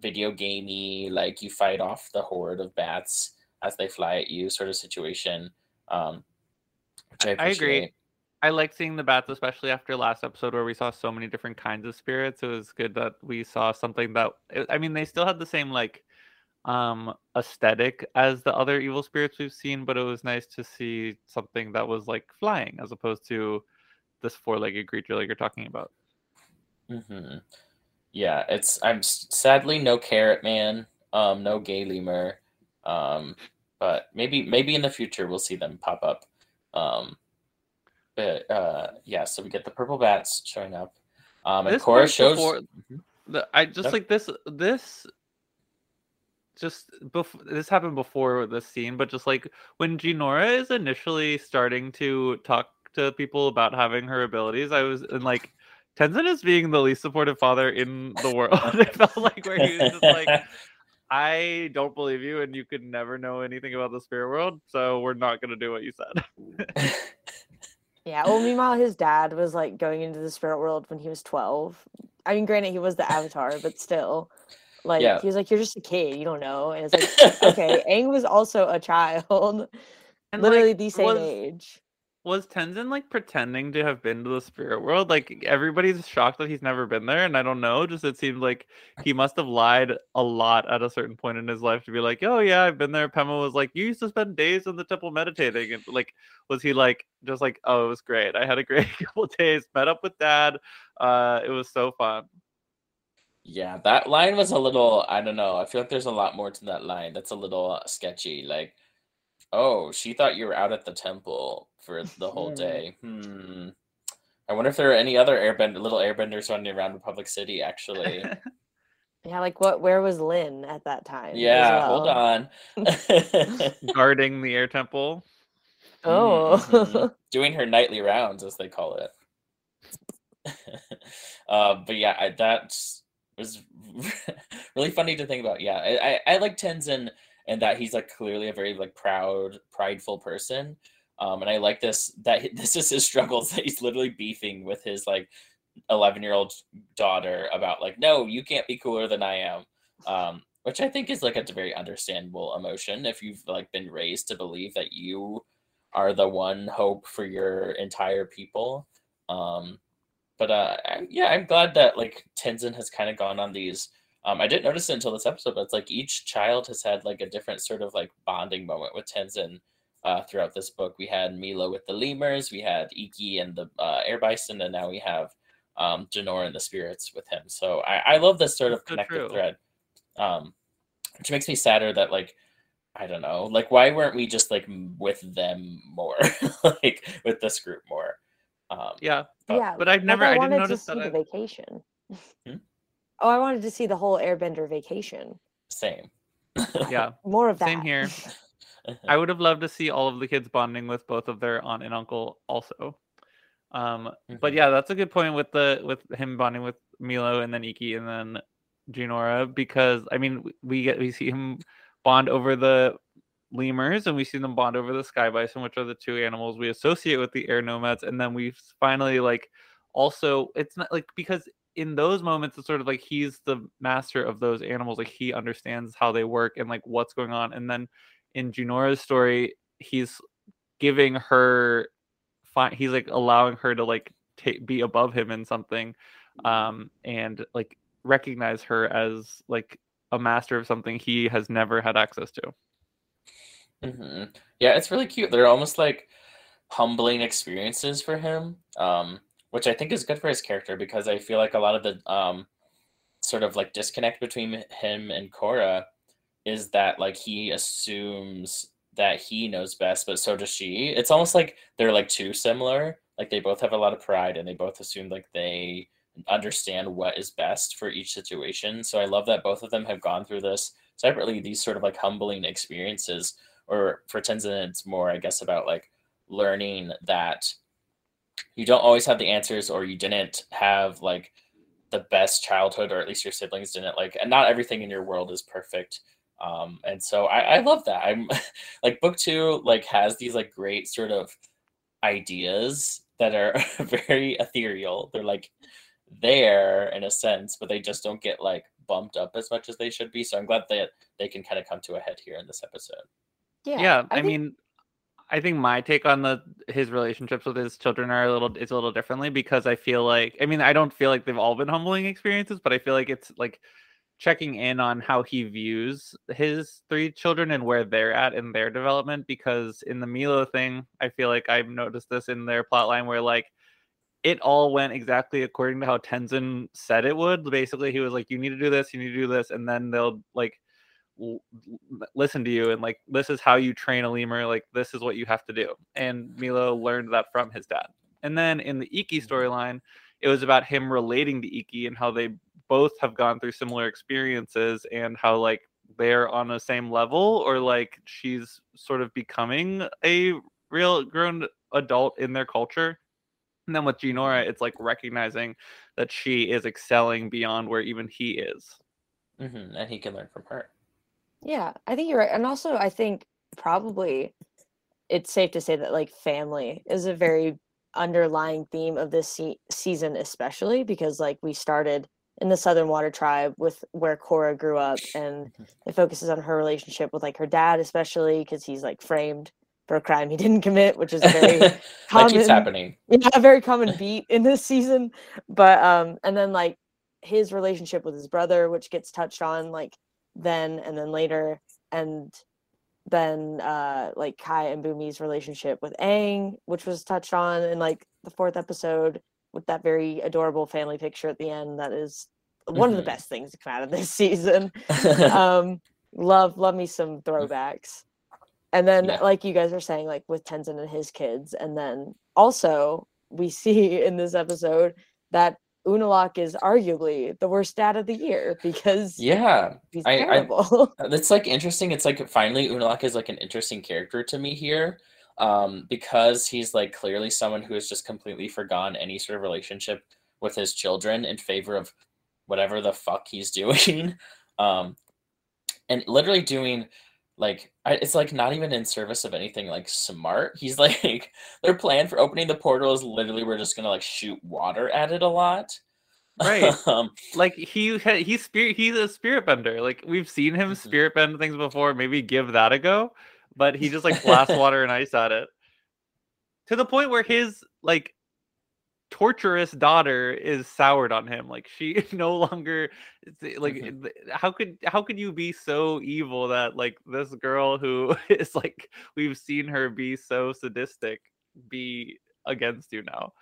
video gamey. Like you fight off the horde of bats as they fly at you, sort of situation. Um, I, I agree. I like seeing the bats, especially after last episode where we saw so many different kinds of spirits. It was good that we saw something that I mean, they still had the same like um aesthetic as the other evil spirits we've seen, but it was nice to see something that was like flying as opposed to this four-legged creature like you're talking about. Mm-hmm. Yeah, it's I'm sadly no carrot man, um, no gay lemur, um, but maybe maybe in the future we'll see them pop up. Um, but uh, yeah, so we get the purple bats showing up, um, and This Korra shows. before- The, I just Yep. like this this just before this happened before this scene, but just like when Jinora is initially starting to talk to people about having her abilities, I was and like Tenzin is being the least supportive father in the world. [laughs] it felt like where he was just like, I don't believe you, and you could never know anything about the spirit world, so we're not gonna do what you said. [laughs] Yeah. Well, meanwhile, his dad was like going into the spirit world when he was 12. I mean, granted, he was the avatar, but still, like, Yeah. he was like, You're just a kid. You don't know. And it's like, [laughs] okay, Aang was also a child, And literally like, the same was- age. Was Tenzin like pretending to have been to the spirit world? Like everybody's shocked that he's never been there, and I don't know. Just it seemed like he must have lied a lot at a certain point in his life to be like, "Oh yeah, I've been there." Pema was like, "You used to spend days in the temple meditating," and like, was he like just like, "Oh, it was great. I had a great [laughs] couple days. Met up with dad. Uh, it was so fun." Yeah, that line was a little, I don't know. I feel like there's a lot more to that line. That's a little sketchy. Like, oh, she thought you were out at the temple for the whole day. Hmm. I wonder if there are any other airbender, little airbenders running around Republic City, actually. [laughs] Yeah, like what? Where was Lin at that time? as Yeah, hold on. [laughs] Guarding the air temple. Oh, Mhm. Doing her nightly rounds, as they call it. [laughs] uh, but yeah, I, that was really funny to think about. Yeah, I, I, I like Tenzin and that he's like clearly a very like proud, prideful person. Um, and I like this that [laughs] this is his struggles that he's literally beefing with his like 11 year old daughter about like, no, you can't be cooler than I am. Um, which I think is like a very understandable emotion if you've like been raised to believe that you are the one hope for your entire people. Um, but uh, I- yeah, I'm glad that like Tenzin has kind of gone on these. Um, I didn't notice it until this episode, but it's like each child has had like a different sort of like bonding moment with Tenzin. Uh, throughout this book. We had Meelo with the lemurs, we had Ikki and the uh, air bison, and now we have um, Jinora and the spirits with him. So I, I love this sort of That's so connected thread, um, which makes me sadder that like I don't know, like why weren't we just like with them more, [laughs] like with this group more? Um, Yeah, but- yeah, but I've like, never- I didn't wanted notice to that see I- the vacation. [laughs] Hmm? Oh, I wanted to see the whole Airbender vacation. same. yeah. More of that. Same here. [laughs] I [laughs] would have loved to see all of the kids bonding with both of their aunt and uncle also. Um, but Mhm. yeah, that's a good point with the with him bonding with Meelo and then Ikki and then Jinora because I mean we get we see him bond over the lemurs and we see them bond over the sky bison, which are the two animals we associate with the air nomads, and then we finally like also it's not like because in those moments it's sort of like he's the master of those animals, like he understands how they work and like what's going on, and then in Jinora's story, he's giving her he's like allowing her to like take be above him in something um and like recognize her as like a master of something he has never had access to hmm Yeah, it's really cute. They're almost like humbling experiences for him, um, which I think is good for his character because I feel like a lot of the um, sort of like disconnect between him and Korra is that like he assumes that he knows best, but so does she. It's almost like they're like too similar. Like they both have a lot of pride and they both assume like they understand what is best for each situation. So I love that both of them have gone through this separately, these sort of like humbling experiences or for Tenzin, it's more, I guess, about like learning that you don't always have the answers or you didn't have like the best childhood or at least your siblings didn't like and not everything in your world is perfect um and so i, I love that. I'm [laughs] like book two like has these like great sort of ideas that are [laughs] very ethereal. They're like there in a sense but they just don't get like bumped up as much as they should be. So i'm glad that they can kind of come to a head here in this episode. Yeah, yeah, i, think- mean i think my take on the his relationships with his children are a little it's a little differently because i feel like i mean i don't feel like they've all been humbling experiences but i feel like it's like checking in on how he views his three children and where they're at in their development because in the Meelo thing, I feel like I've noticed this in their plotline where like it all went exactly according to how Tenzin said it would. Basically, he was like, "You need to do this, you need to do this," and then they'll like l- listen to you and like, "This is how you train a lemur. Like, this is what you have to do." And Meelo learned that from his dad. And then in the Ikki mm-hmm. storyline, it was about him relating to Ikki and how they both have gone through similar experiences and how like they're on the same level or like she's sort of becoming a real grown adult in their culture. And then with Jinora, it's like recognizing that she is excelling beyond where even he is. hmm and he can learn from her Yeah, I think you're right. And also, I think probably it's safe to say that like family is a very underlying theme of this se- season, especially because like we started in the Southern Water Tribe with where Korra grew up, and it focuses on her relationship with like her dad, especially because he's like framed for a crime he didn't commit, which is a very [laughs] common keeps happening. [laughs] yeah, a very common beat in this season. But um, and then like his relationship with his brother, which gets touched on like then and then later, and then uh like Kya and Bumi's relationship with Aang, which was touched on in like the fourth episode with that very adorable family picture at the end. That is one of the Mhm. best things to come out of this season [laughs] um love love me some throwbacks and then Yeah. like you guys are saying like with tenzin and his kids and then also we [laughs] see in this episode that unalaq is arguably the worst dad of the year because yeah he's I- I- terrible [laughs] That's like interesting. It's like finally Unalaq is like an interesting character to me here. Um, because he's like clearly someone who has just completely forgone any sort of relationship with his children in favor of whatever the fuck he's [laughs] doing. Um, and literally doing like I, it's like not even in service of anything like smart. He's [laughs] like their plan for opening the portal is literally we're just gonna like shoot water at it a lot. Right. [laughs] um, Like he he's spirit he's a spirit bender. Like we've seen him Mhm. spirit bend things before. Maybe give that a go. But he just like [laughs] blasts water and ice at it. To the point where his like torturous daughter is soured on him. Like she [laughs] no longer like Mhm. how could how could you be so evil that like this girl who [laughs] is like we've seen her be so sadistic be against you now.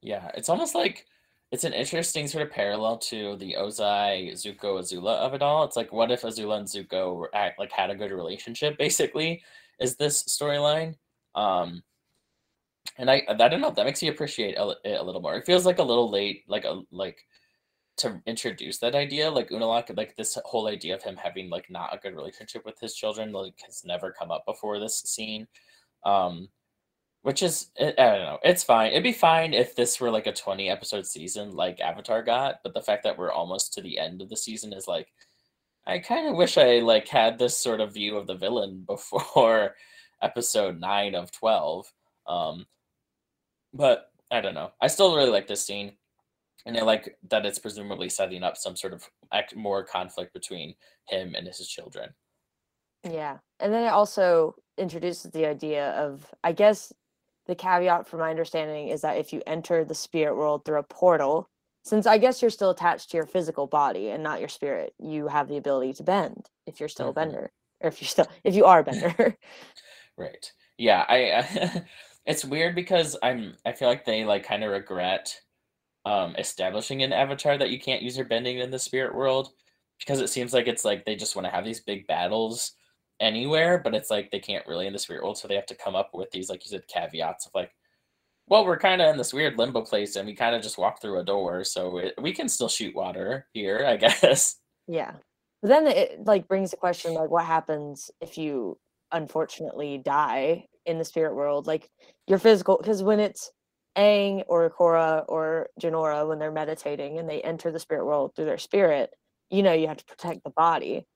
Yeah, it's almost like it's an interesting sort of parallel to the Ozai Zuko Azula of it all. It's like what if Azula and Zuko were act like had a good relationship basically is this storyline. Um and I I don't know, that makes you appreciate it a little more. It feels like a little late like a like to introduce that idea like Unalaq like this whole idea of him having like not a good relationship with his children like has never come up before this scene. Um which is I I don't know. It's fine. It'd be fine if this were like a 20 episode season like Avatar got, but the fact that we're almost to the end of the season is like I kind of wish I like had this sort of view of the villain [laughs] before episode 9 of 12. Um but I don't know. I still really like this scene. And I like that it's presumably setting up some sort of act more conflict between him and his children. Yeah. And then it also introduces the idea of, I guess, the caveat from my understanding is that if you enter the spirit world through a portal, since I guess you're still attached to your physical body and not your spirit, you have the ability to bend if you're still Mhm. a bender, or if you're still, if you are a [laughs] bender. Right. Yeah, I [laughs] it's weird because I'm I feel like they like kind of regret um establishing an avatar that you can't use your bending in the spirit world because it seems like it's like they just want to have these big battles anywhere, but it's like they can't really in the spirit world, so they have to come up with these like you said caveats of like well, we're kind of in this weird limbo place and we kind of just walk through a door, so it, we can still shoot water here, I [laughs] guess. yeah. But then it like brings the question like what happens if you unfortunately die in the spirit world? Like your physical because when it's Aang or Korra or Jinora when they're meditating and they enter the spirit world through their spirit, you know you have to protect the body.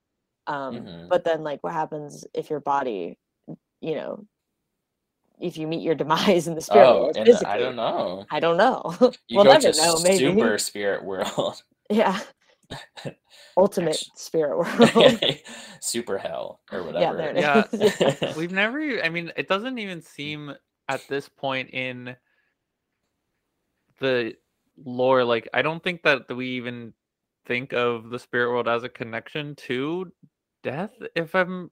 Um, Mhm. But then, like, what happens if your body, you know, if you meet your demise [laughs] in the spirit Oh, world? and I don't know. I don't know. [laughs] You we'll go never to know. Maybe. super spirit world. [laughs] Yeah. Ultimate Actu- spirit world. super hell or yeah, whatever. there it Yeah. Yeah. We've never I mean it doesn't even seem at this point in the lore like I don't think that we even think of the spirit world as a connection to death if I'm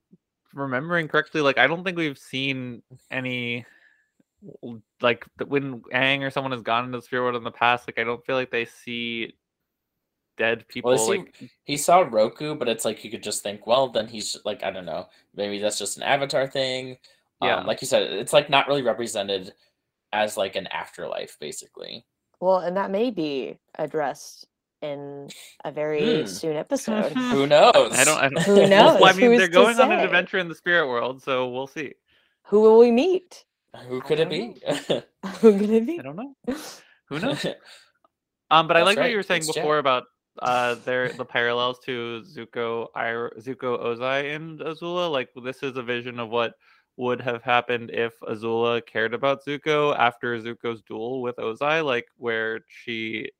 remembering correctly like I don't think we've seen any like when Aang or someone has gone into the spirit world in the past like I don't feel like they see dead people Well, see, like he saw Roku, but it's like you could just think, well, then he's like, I don't know, maybe that's just an avatar thing. Yeah. Um, like you said, it's like not really represented as like an afterlife, basically. Well, and that may be addressed in a very Hmm. soon episode. Who knows? I don't I don't Who [laughs] well, I mean Who's they're going on an adventure in the spirit world so we'll see Who will we meet? Who could it be? [laughs] Who could it be? I don't know [laughs] who knows Um, but I That's like what you were saying it's Jack. before about uh their the parallels to Zuko, Ir- Zuko, Ozai, and Azula. Like this is a vision of what would have happened if Azula cared about Zuko after Zuko's duel with Ozai, like where she s-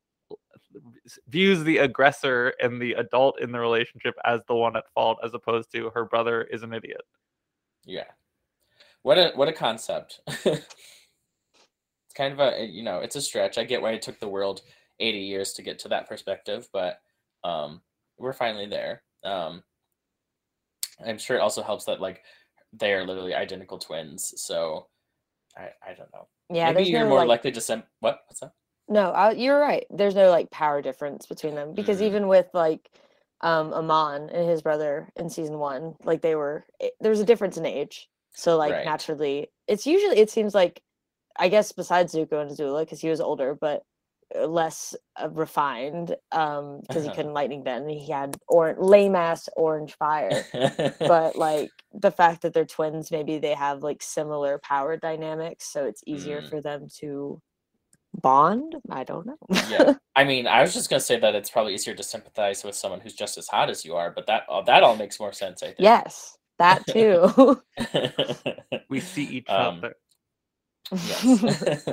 views the aggressor and the adult in the relationship as the one at fault, as opposed to her brother is an idiot. Yeah. What a what a concept. [laughs] it's kind of a you know, it's a stretch. I get why it took the world 80 years to get to that perspective, but um we're finally there. Um I'm sure it also helps that like they are literally identical twins, so I I don't know. Yeah, Maybe you're no, more like, likely to send what? What's that? No, I, you're right. There's no like power difference between them because Mm. even with like um Amon and his brother in season one, like they were eh, there's a difference in age. So like Right. naturally, it's usually it seems like I guess besides Zuko and Azula because he was older, but uh, less uh, refined um because he [laughs] couldn't lightning bend. and He had or lame ass orange fire. [laughs] but like the fact that they're twins, maybe they have like similar power dynamics, so it's easier Mm. for them to bond. I don't know. yeah. [laughs] I mean, I was just gonna say that it's probably easier to sympathize with someone who's just as hot as you are, but that uh, that all makes more sense, I think. yes, that [laughs] too. [laughs] We see each Um, other. yes.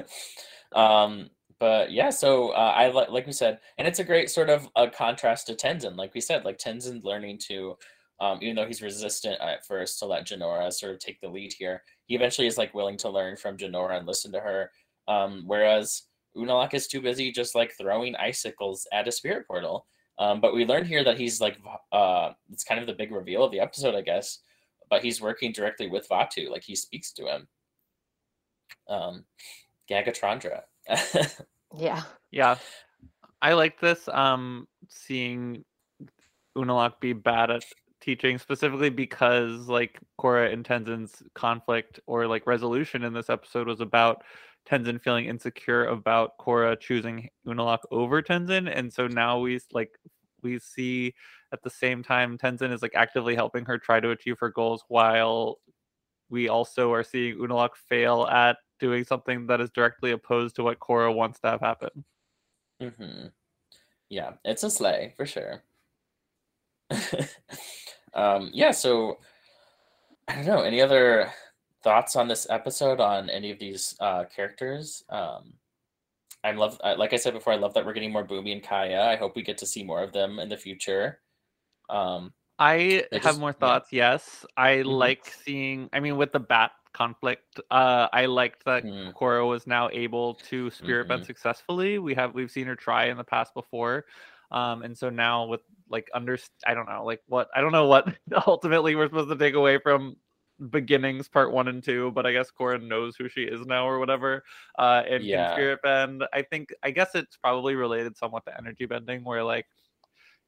um, but yeah, so uh, I like like we said, and it's a great sort of a contrast to Tenzin. Like we said, like Tenzin learning to, um, even though he's resistant at first to let Jinora sort of take the lead here, he eventually is like willing to learn from Jinora and listen to her. Um, whereas Unalaq is too busy just like throwing icicles at a spirit portal. Um, but we learn here that he's like, uh, it's kind of the big reveal of the episode, I guess. But he's working directly with Vaatu, like he speaks to him. Um, Gagatrandra. [laughs] Yeah. Yeah, I like this. Um, seeing Unalaq be bad at teaching, specifically because like Korra and Tenzin's conflict or like resolution in this episode was about Tenzin feeling insecure about Korra choosing Unalaq over Tenzin, and so now we like we see at the same time Tenzin is like actively helping her try to achieve her goals while we also are seeing Unalaq fail at doing something that is directly opposed to what Korra wants to have happen. hmm Yeah, it's a sleigh for sure. [laughs] um, yeah, so I don't know. Any other thoughts on this episode on any of these uh, characters? Um, I love, like I said before, I love that we're getting more Bumi and Kya. I hope we get to see more of them in the future. Um, I have just- more yeah. thoughts. Yes, I Mhm. like seeing. I mean, with the bat conflict, uh, I liked that Mm. Korra was now able to spirit bend Mhm. successfully. We have we've seen her try in the past before, um, and so now with like under, I don't know, like what I don't know what [laughs] ultimately we're supposed to take away from beginnings part one and two, but I guess Korra knows who she is now or whatever. Uh, and Yeah. can spirit bend. I think I guess it's probably related somewhat to energy bending, where like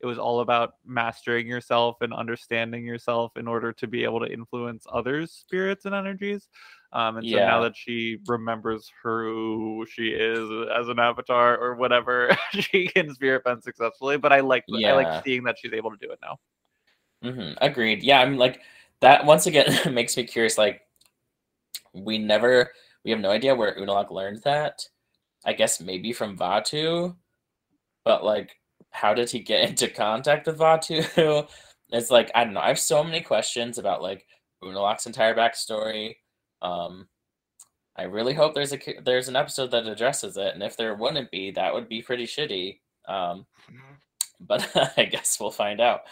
it was all about mastering yourself and understanding yourself in order to be able to influence others spirits and energies um, and so now that she remembers who she is as an avatar or whatever [laughs] she can spirit bend successfully but i like i like seeing that she's able to do it now hmm Agreed. Yeah, I'm like that. Once again, [laughs] makes me curious. Like, we never, we have no idea where Unalaq learned that. I guess maybe from Vaatu, but like, how did he get [laughs] into contact with Vaatu? [laughs] it's like I don't know. I have so many questions about like Unalaq's entire backstory. Um, I really hope there's a there's an episode that addresses it, and if there wouldn't be, that would be pretty shitty. Um, but I guess we'll find out.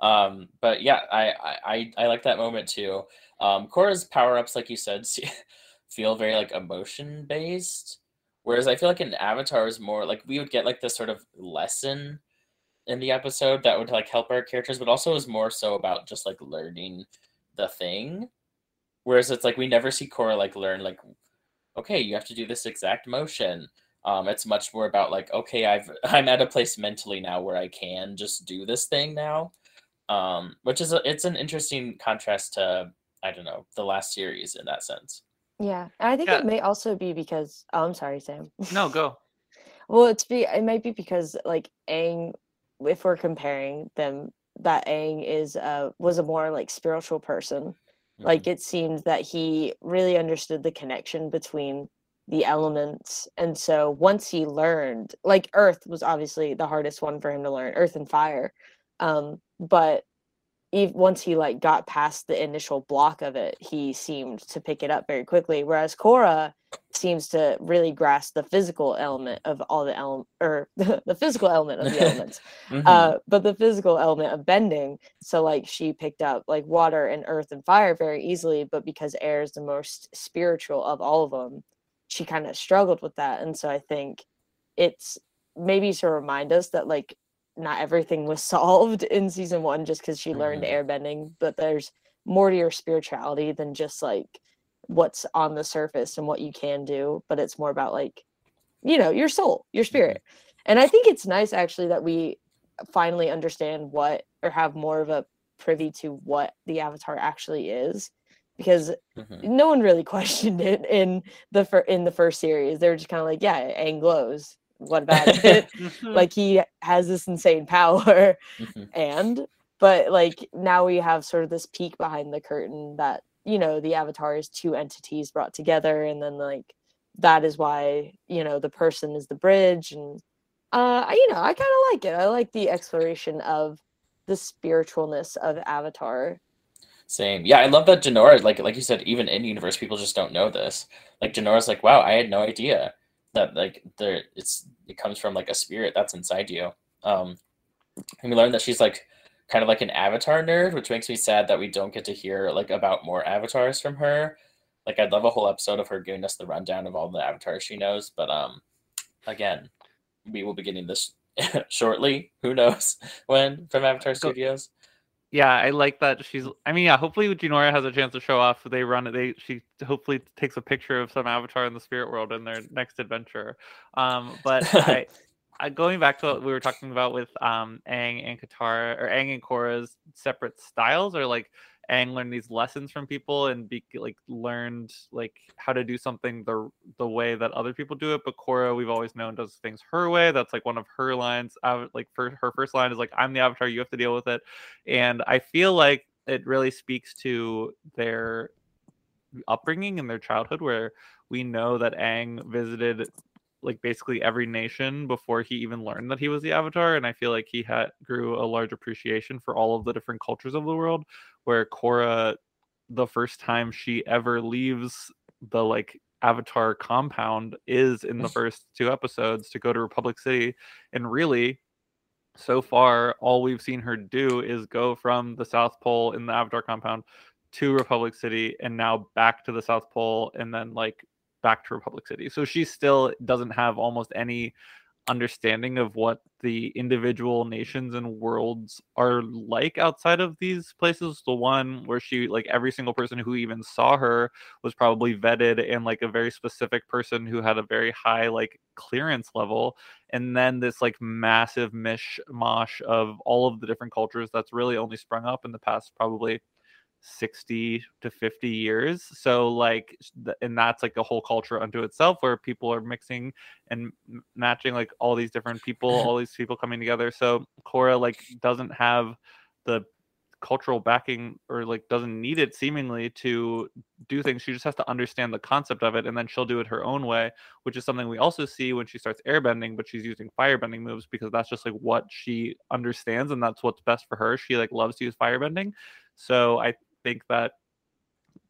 Um, but yeah, I, I I like that moment too. Um, Korra's power ups, like you said, [laughs] feel very like emotion based, whereas I feel like in Avatar is more like we would get like this sort of lesson in the episode that would like help our characters, but also is more so about just like learning the thing. Whereas it's like we never see Korra like learn like, okay, you have to do this exact motion. Um, it's much more about like, okay, I've [laughs] I'm at a place mentally now where I can just do this thing now, um, which is a, it's an interesting contrast to I don't know the last series in that sense. Yeah. And I think Yeah. it may also be because oh I'm sorry, Sam. [laughs] no go Well, it's be it might be because like Aang, if we're comparing them, that Aang is uh was a more like spiritual person. Like it seemed that he really understood the connection between the elements, and so once he learned, like Earth was obviously the hardest one for him to learn, Earth and Fire, um, but ev- once he like got past the initial block of it, he seemed to pick it up very quickly. Whereas Korra seems to really grasp the physical element of all the element or [laughs] the physical element of the [laughs] elements Mhm. uh but the physical element of bending so like she picked up like water and earth and fire very easily but because air is the most spiritual of all of them she kind of struggled with that and so i think it's maybe to remind us that like not everything was [laughs] solved in season one just because she learned Mhm. airbending but there's more to your spirituality than just like what's on the surface and what you can do but it's more about like you know your soul your spirit and i think it's nice actually that we finally understand what or have more of a privy to what the avatar actually is because Mhm. no one really [laughs] questioned it in the fir- in the first series they were just kind of like yeah Aang glows what about it? [laughs] Like he has this insane power. Mhm. [laughs] and but like now we have sort of this peek behind the curtain that you know the avatar is two entities brought together and then like that is why you know the person is the bridge. And uh I- you know i kind of like it. I like the exploration of the spiritualness of avatar. Same. Yeah, I love that Jinora, like like you said, even in universe, people just don't know this. Like Jinora's like, wow, I had no idea that like there it's it comes from like a spirit that's inside you. Um and we learned that she's like kind of like an avatar nerd, which makes me sad that we don't get to hear like about more avatars from her. Like I'd love a whole episode of her giving us the rundown of all the avatars she knows, but um again, we will be getting this [laughs] shortly. Who knows [laughs] when from Avatar Studios? Yeah, I like that she's. I mean, yeah. Hopefully, Jinora has a chance to show off. They run it. They she hopefully takes a picture of some avatar in the spirit world in their next adventure. Um, but I, [laughs] I, going back to what we were talking about with um Aang and Katara or Aang and Korra's separate styles, or like Aang learned these lessons from people and be like learned like how to do something the the way that other people do it. But Korra, we've always known, does things her way. That's like one of her lines. Like for her first line is like, "I'm the Avatar. You have to deal with it." And I feel like it really speaks to their upbringing and their childhood, where we know that Aang visited like basically every nation before he even learned that he was the avatar and i feel like he had grew a large appreciation for all of the different cultures of the world where Korra the first time she ever leaves the like avatar compound is in the first two episodes to go to Republic City and really so far all we've seen her do is go from the South Pole in the Avatar compound to Republic City and now back to the South Pole and then like back to Republic City. So she still doesn't have almost any understanding of what the individual nations and worlds are like outside of these places. The one where she, like, every single person who even saw her was probably vetted and like a very specific person who had a very high, like, clearance level. And then this, like, massive mishmash of all of the different cultures that's really only sprung up in the past probably 60 to 50 years. So like and that's like a whole culture unto itself where people are mixing and matching like all these different people [laughs] all these people coming together. So Korra like doesn't have the cultural backing or like doesn't need it seemingly to do things. She just has to understand the concept of it and then she'll do it her own way which is something we also see when she starts airbending but she's using firebending moves because that's just like what she understands and that's what's best for her. She like loves to use firebending. So i think that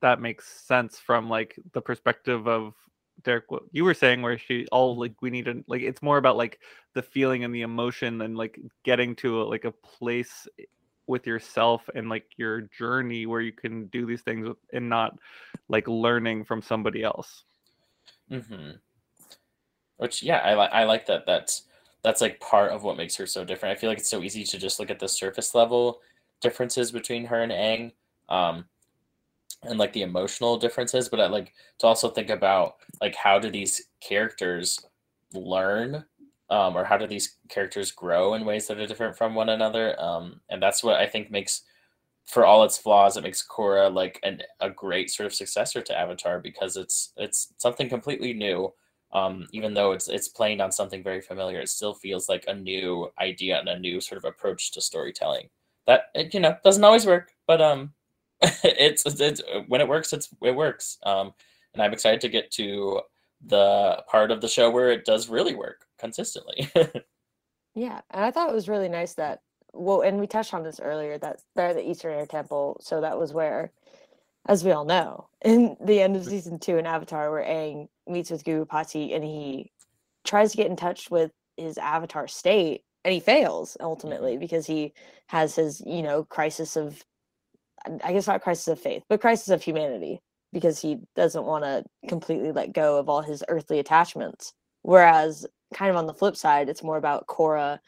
that makes sense from like the perspective of Derek, what you were saying, where she all like we need to like it's more about like the feeling and the emotion and like getting to a, like a place with yourself and like your journey where you can do these things and not like learning from somebody else. Mm-hmm. Which yeah, I like I like that. That's that's like part of what makes her so different. I feel like it's so easy to just look at the surface level differences between her and Aang um, and like the emotional differences, but I like to also think about like how do these characters learn um, or how do these characters grow in ways that are different from one another? Um, and that's what i think makes for all its flaws it makes korra like an, a great sort of successor to avatar because it's it's something completely new. Um, even though it's it's playing on something very familiar it still feels like a new idea and a new sort of approach to storytelling. That it, you know doesn't always work but um [laughs] it's, it's when it works, it's it works. Um, and I'm excited to get to the part of the show where it does really work consistently. [laughs] yeah, and I thought it was really nice that well, and we touched on this earlier that they're the Eastern Air Temple, so that was where, as we all know, [laughs] in the end of season two in Avatar, where Aang meets with Guru Pathik and he tries to get in touch with his Avatar state, and he fails ultimately mm-hmm. because he has his you know crisis of I guess not crisis of faith, but crisis of humanity because he doesn't want to completely let go of all his earthly attachments. Whereas, kind of on the flip side, it's more about Korra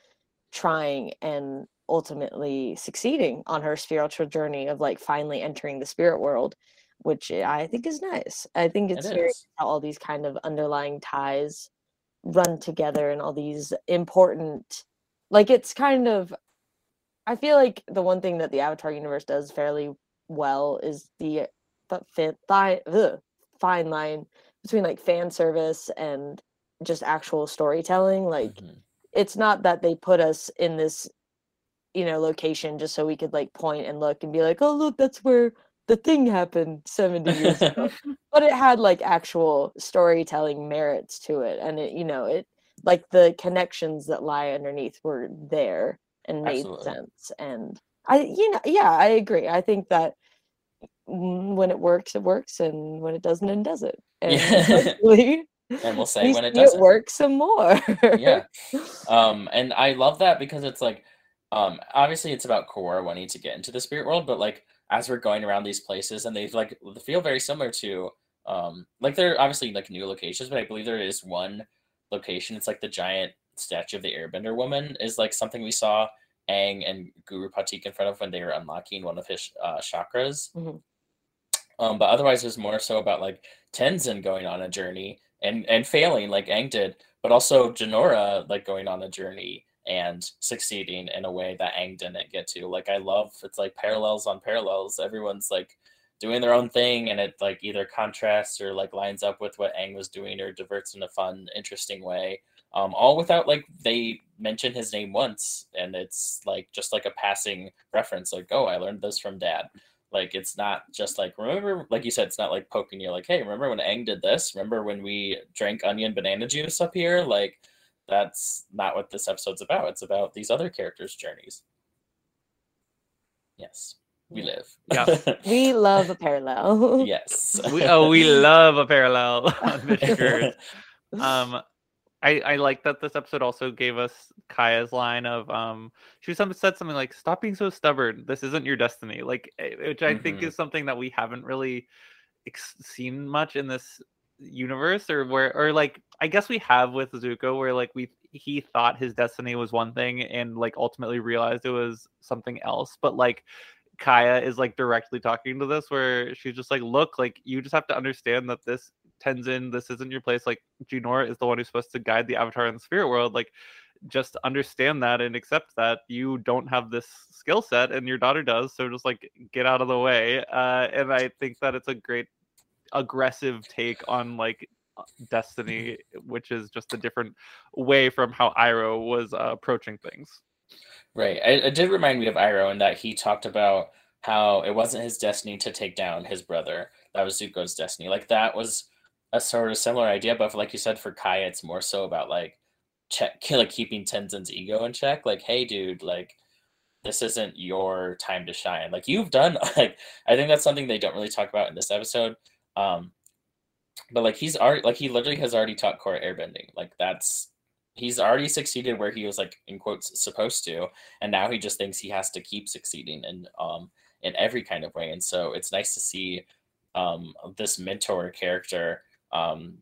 trying and ultimately succeeding on her spiritual journey of like finally entering the spirit world, which I think is nice. I think it's it very how all these kind of underlying ties run together and all these important like it's kind of I feel like the one thing that the Avatar universe does fairly well is the the fine, ugh, fine line between like fan service and just actual storytelling. Like, mm-hmm. it's not that they put us in this, you know, location just so we could like point and look and be like, oh, look, that's where the thing happened 70 years [laughs] ago. but it had like actual storytelling merits to it. And it, you know, it like the connections that lie underneath were there and made Absolutely. sense. And I, you know, yeah, I agree. I think that when it works, it works, and when it doesn't, it doesn't. And [laughs] yeah. and we'll [laughs] say when it doesn't. It works some more. yeah. [laughs] Um, and I love that because it's like, um, obviously it's about Korra wanting to get into the spirit world, but like as we're going around these places, and they like feel very similar to, um, like they're obviously like new locations, but I believe there is one location. It's like the giant statue of the Airbender woman is like something we saw Aang and Guru Pathik in front of when they were unlocking one of his uh, chakras. Mhm. Um, but otherwise, it was more so about like Tenzin going on a journey and and failing like Aang did, but also Janora like going on a journey and succeeding in a way that Aang didn't get to. Like I love it's like parallels on parallels. Everyone's like doing their own thing and it like either contrasts or like lines up with what Aang was doing or diverts in a fun, interesting way. Um, all without like they mention his name once and it's like just like a passing reference, like, oh, I learned this from dad. Like it's not just like remember, like you said, it's not like poking you like, hey, remember when Aang did this? Remember when we drank onion banana juice up here? Like that's not what this episode's about. It's about these other characters' journeys. Yes, we live. Yeah. [laughs] We love a parallel. yes. we, oh, we [laughs] love a parallel [laughs] on Mythic um I, I like that this episode also gave us Kya's line of um she some said something like stop being so stubborn this isn't your destiny like eh, which I think Mhm. is something that we haven't really ex- seen much in this universe or where or like I guess we have with Zuko where like we he thought his destiny was one thing and like ultimately realized it was something else but like Kya is like directly talking to this where she's just like look like you just have to understand that this Tenzin this isn't your place like Jinora is the one who's supposed to guide the avatar in the spirit world like just understand that and accept that you don't have this skill set and your daughter does so just like get out of the way uh and I think that it's a great aggressive take on like uh, destiny which is just a different way from how Iroh was uh, approaching things Right. It, it did remind me of Iroh in that he talked about how it wasn't his destiny to take down his brother. That was Zuko's destiny. Like that was a sort of similar idea, but for, like you said, for Kya, it's more so about like check, like keeping Tenzin's ego in check. Like, hey, dude, like this isn't your time to shine. Like you've done. [laughs] Like I think that's something they don't really talk about in this episode. Um, but like he's already like he literally has already taught Korra airbending. Like that's he's already succeeded where he was like in quotes supposed to and now he just thinks he has to keep succeeding in um in every kind of way and so it's nice to see um this mentor character um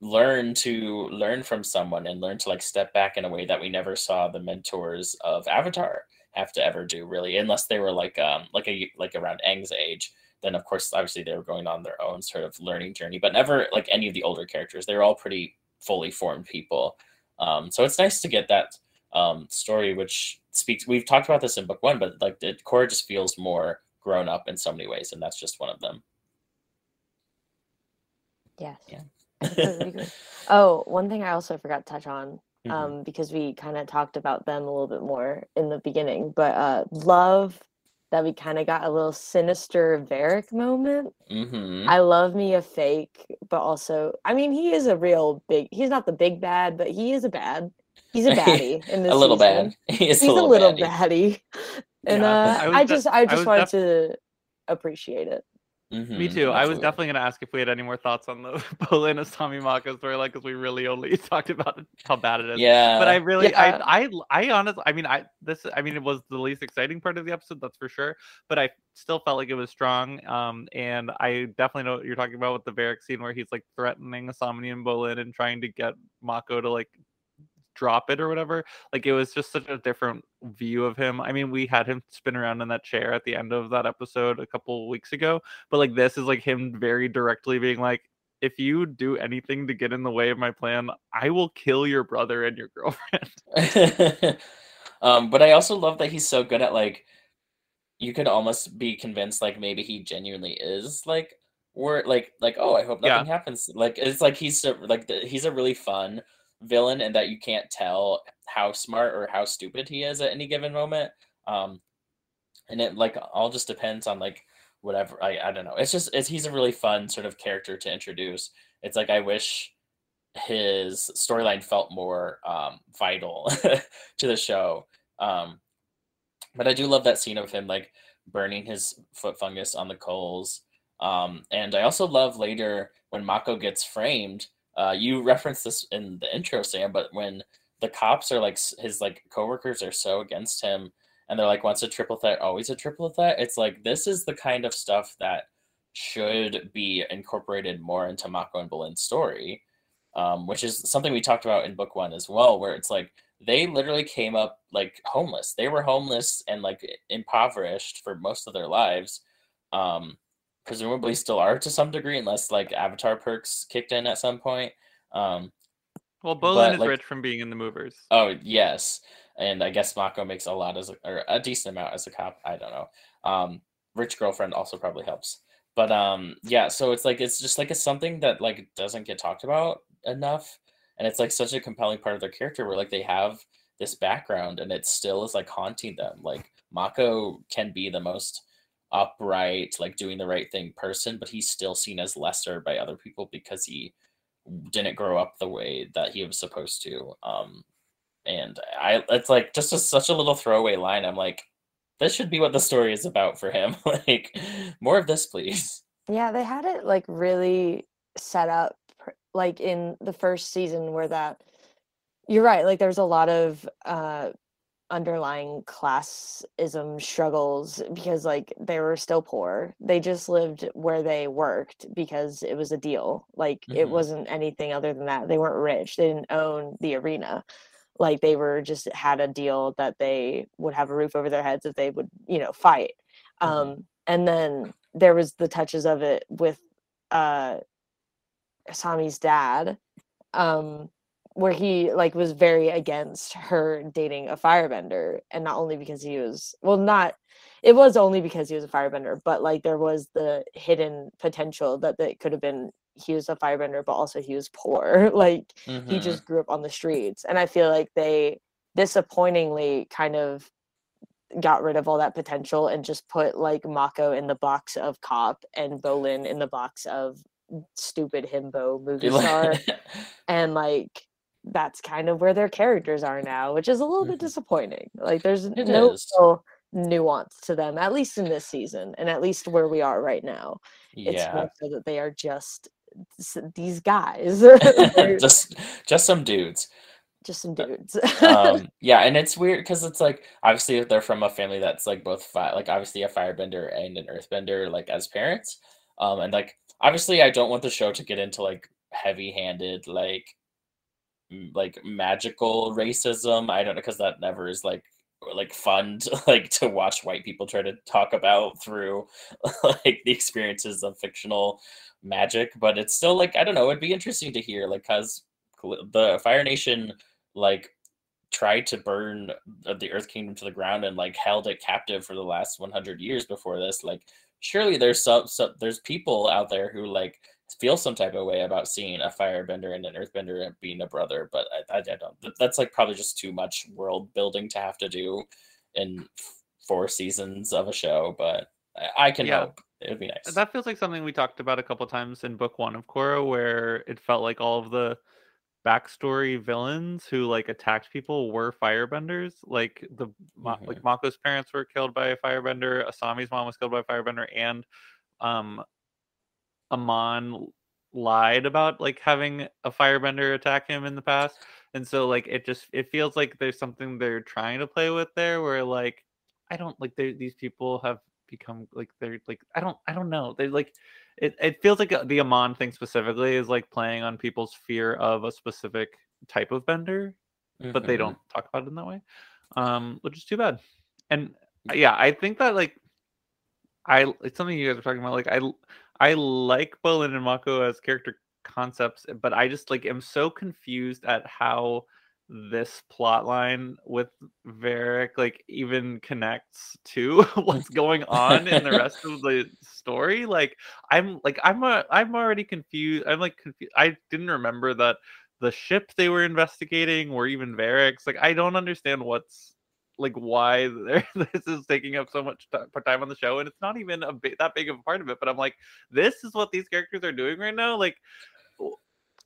learn to learn from someone and learn to like step back in a way that we never saw the mentors of avatar have to ever do really unless they were like um like a like around Aang's age then of course obviously they were going on their own sort of learning journey but never like any of the older characters they were all pretty fully formed people um, so it's nice to get that um, story, which speaks. We've talked about this in book one, but like the Korra just feels more grown up in so many ways, and that's just one of them. Yes. Yeah. I. [laughs] Oh, one thing I also forgot to touch on, Mhm. um, because we kind of talked about them a little bit more in the beginning, but uh, love that we kind of got a little sinister Varrick moment. Mhm. I love me a fake, but also, I mean, he is a real big. He's not the big bad, but he is a bad. He's a baddie in [laughs] this. a little season. bad. [laughs] He's, He's a little baddie. baddie, and Yeah, uh, I I, just, I I just was wanted def- to appreciate it. Me Mhm, too. I was definitely going to ask if we had any more thoughts on the [laughs] Bolin Asami Mako storyline because we really only [laughs] talked about how bad it is. Yeah. But I really, Yeah. I, I, I honestly, I mean, I this, I mean, it was the least exciting part of the episode, that's for sure. But I still felt like it was strong. Um, and I definitely know what you're talking about with the Varrick scene where he's like threatening Asami and Bolin and trying to get Mako to like drop it or whatever. Like it was just such a different view of him. I mean, we had him spin around in that chair at the end of that episode a couple weeks ago, but like this is like him very directly being like, if you do anything to get in the way of my plan, I will kill your brother and your girlfriend. [laughs] um, but I also love that he's so good at like you could almost be convinced like maybe he genuinely is like we're like like oh I hope Yeah. nothing happens like it's like he's a, like the, he's a really fun villain and that you can't tell how smart or how stupid he is at any given moment um and it like all just depends on like whatever I I don't know it's just it's he's a really fun sort of character to introduce it's like I wish his storyline felt more um, vital [laughs] to the show. Um, but I do love that scene of him like burning his foot fungus on the coals. Um, and I also love later when Mako gets framed. Uh, you referenced this in the intro, Sam, but when the cops are like his like coworkers are so against him, and they're like, "Once a triple threat, always a triple threat." It's like this is the kind of stuff that should be incorporated more into Mako and Bolin's story um, which is something we talked about in book one as well, where it's like they literally came up like homeless. They were homeless and like impoverished for most of their lives. Um, presumably still are to some degree, unless like Avatar perks kicked in at some point. Um, well, Bolin is like- rich from being in the movers. Oh yes, and I guess Mako makes a lot as a, or a decent amount as a cop. I don't know. Um, rich girlfriend also probably helps, but um, yeah. So it's like it's just like it's something that like doesn't get talked about enough, and it's like such a compelling part of their character where like they have this background and it still is like haunting them. Like Mako can be the most upright, like doing the right thing person, but he's still seen as lesser by other people because he didn't grow up the way that he was supposed to. Um, and I, it's like just a, such a little throwaway line. I'm like, this should be what the story is about for him. [laughs] like, more of this, please. Yeah, they had it like really set up like in the first season where that you're right, like there's a lot of uh underlying classism struggles because like they were still poor. They just lived where they worked because it was a deal. Like it Mhm. wasn't anything other than that. They weren't rich. They didn't own the arena. Like they were just had a deal that they would have a roof over their heads if they would, you know, fight. Mhm. Um and then there was the touches of it with uh Asami's dad um where he like was very against her dating a firebender and not only because he was well not it was only because he was a firebender but like there was the hidden potential that that could have been he was a firebender but also he was poor [laughs] like he Mhm. just grew up on the streets and i feel like they disappointingly kind of got rid of all that potential and just put like mako in the box of cop and bolin in the box of stupid himbo movie star [laughs] and like that's kind of where their characters are now which is a little bit Mhm. disappointing like there's It no is. real nuance to them at least in this season and at least where we are right now it's yeah. more so that they are just these guys [laughs] [laughs] just just some dudes. just some dudes um [laughs] yeah and it's weird because it's like obviously if they're from a family that's like both fi- like obviously a firebender and an earthbender like as parents um and like obviously i don't want the show to get into like heavy handed like like magical racism. I don't know because that never is like like fun to, [laughs] like to watch white people try to talk about through [laughs] like the experiences of fictional magic but it's still like i don't know it'd be interesting to hear like because the fire nation like tried to burn the earth kingdom to the ground and like held it captive for the last 100 years before this like surely there's some, some there's people out there who like feel some type of way about seeing a firebender and an earthbender and being a brother but I, I, I don't that's like probably just too much world building to have to do in four seasons of a show but i, I can Yeah. hope it would be nice That feels like something we talked about a couple times in book one of Korra, where it felt like all of the backstory villains who like attacked people were firebenders. Like the Ma- like Mako's parents were killed by a firebender, Asami's mom was killed by a firebender, and um Amon lied about like having a firebender attack him in the past. And so like it just it feels like there's something they're trying to play with there where like I don't like these people have become like they're like I don't I don't know. They like it it feels like uh, the Amon thing specifically is like playing on people's fear of a specific type of bender, but they Mhm. don't talk about it in that way. Um which is too bad. And uh, yeah, I think that like I it's something you guys were talking about like I I like Bolin and Mako as character concepts, eh, but I just like am so confused at how this plot line with Varrick like even connects to [laughs] what's going on in the rest of the [laughs] story. Like I'm like I'm a, I'm already confused. I'm like confused. I didn't remember that the ship they were investigating were even Varrick's. Like I don't understand what's like why [laughs] this is taking up so much time on the show, and it's not even a bit that big of a part of it. But I'm like, this is what these characters are doing right now. Like,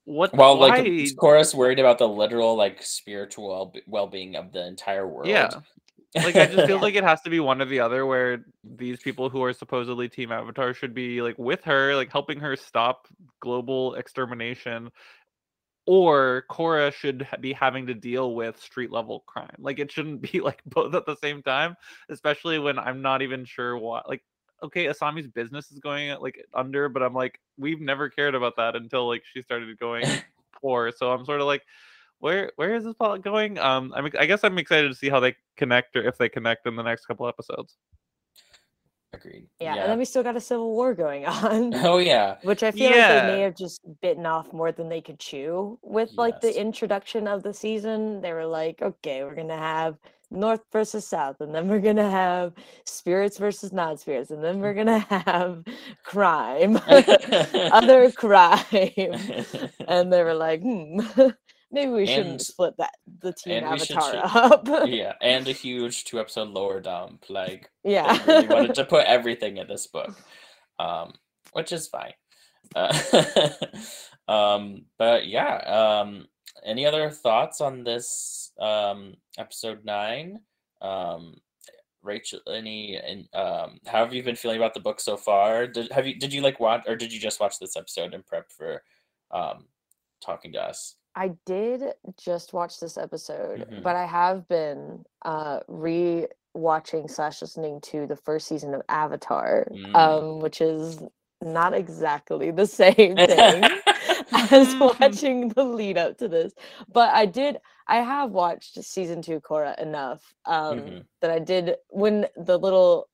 what? well like why- is Korra's worried about the literal like spiritual well- well-being of the entire world Yeah. like I just feel [laughs] like it has to be one or the other where these people who are supposedly team avatar should be like with her like helping her stop global extermination or Korra should be having to deal with street level crime like it shouldn't [laughs] be like both at the same time especially when I'm not even sure what like okay Asami's business is going like under but I'm like we've never cared about that until like she started going [laughs] poor. So I'm sort of like, where where is this plot going? Um, I'm I guess I'm excited to see how they connect or if they connect in the next couple episodes. Agreed. Yeah, and then we still got a civil war going [laughs] on. Oh yeah. Which I feel like they may have just bitten off more than they could chew with like the introduction of the season. They were like, okay, we're gonna have North versus South, and then we're gonna have spirits versus non spirits, and then we're gonna have crime, [laughs] [laughs] other crime. and they were like, hmm, maybe we shouldn't And- split that the team and we should Avatar [laughs] up. yeah, and a huge two episode lower dump. Like yeah. really wanted to put [laughs] everything in this book, um, which is fine. Uh, [laughs] um, but yeah, um, any other thoughts on this um, episode nine? Um, Rachel, any and um, how have you been feeling about the book so far? Did have you did you like watch or did you just watch this episode in prep for um, talking to us? I did just watch this episode, Mhm. but I have been uh re watching slash listening to the first season of Avatar, Mm. um, which is not exactly the [laughs] same thing [laughs] as watching the lead up to this. But I did I have watched season two Korra enough um Mhm. that I did when the little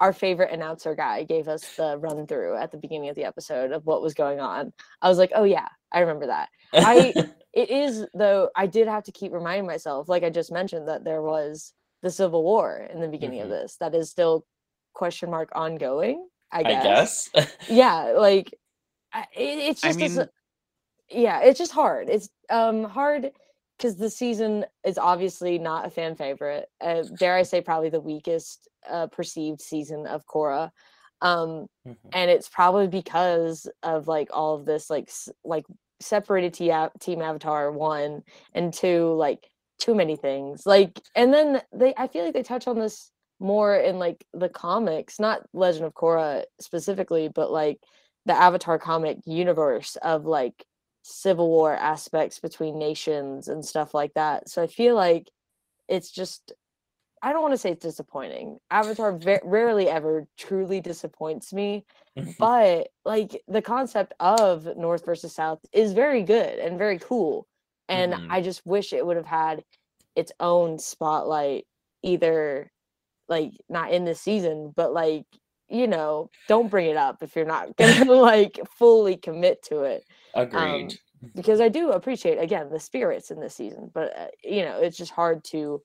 our favorite announcer guy gave us the run through at the beginning of the episode of what was going on. I was like, oh yeah, I remember that. I- [laughs] It is though. I did have to keep reminding myself, like I just mentioned, that there was the Civil War in the beginning Mhm. of this. That is still question mark ongoing. I I guess. guess. [laughs] Yeah, like it, it's just. this- mean- yeah, it's just hard. It's um hard because the season is obviously not a fan favorite. Uh, dare I say, probably the weakest uh, perceived season of Korra. Um, Mhm. and it's probably because of like all of this like s- like separated T- team avatar one and two like too many things like and then they i feel like they touch on this more in like the comics not legend of korra specifically but like the avatar comic universe of like civil war aspects between nations and stuff like that so i feel like it's just i don't want to say it's disappointing. Avatar rarely ever truly disappoints me but like the concept of north versus south is very good and very cool and Mhm. i just wish it would have had its own spotlight either like not in this season but like you know don't bring it up if you're not gonna [laughs] like fully commit to it Agreed. because i do appreciate again the spirits in this season but uh, you know it's just hard to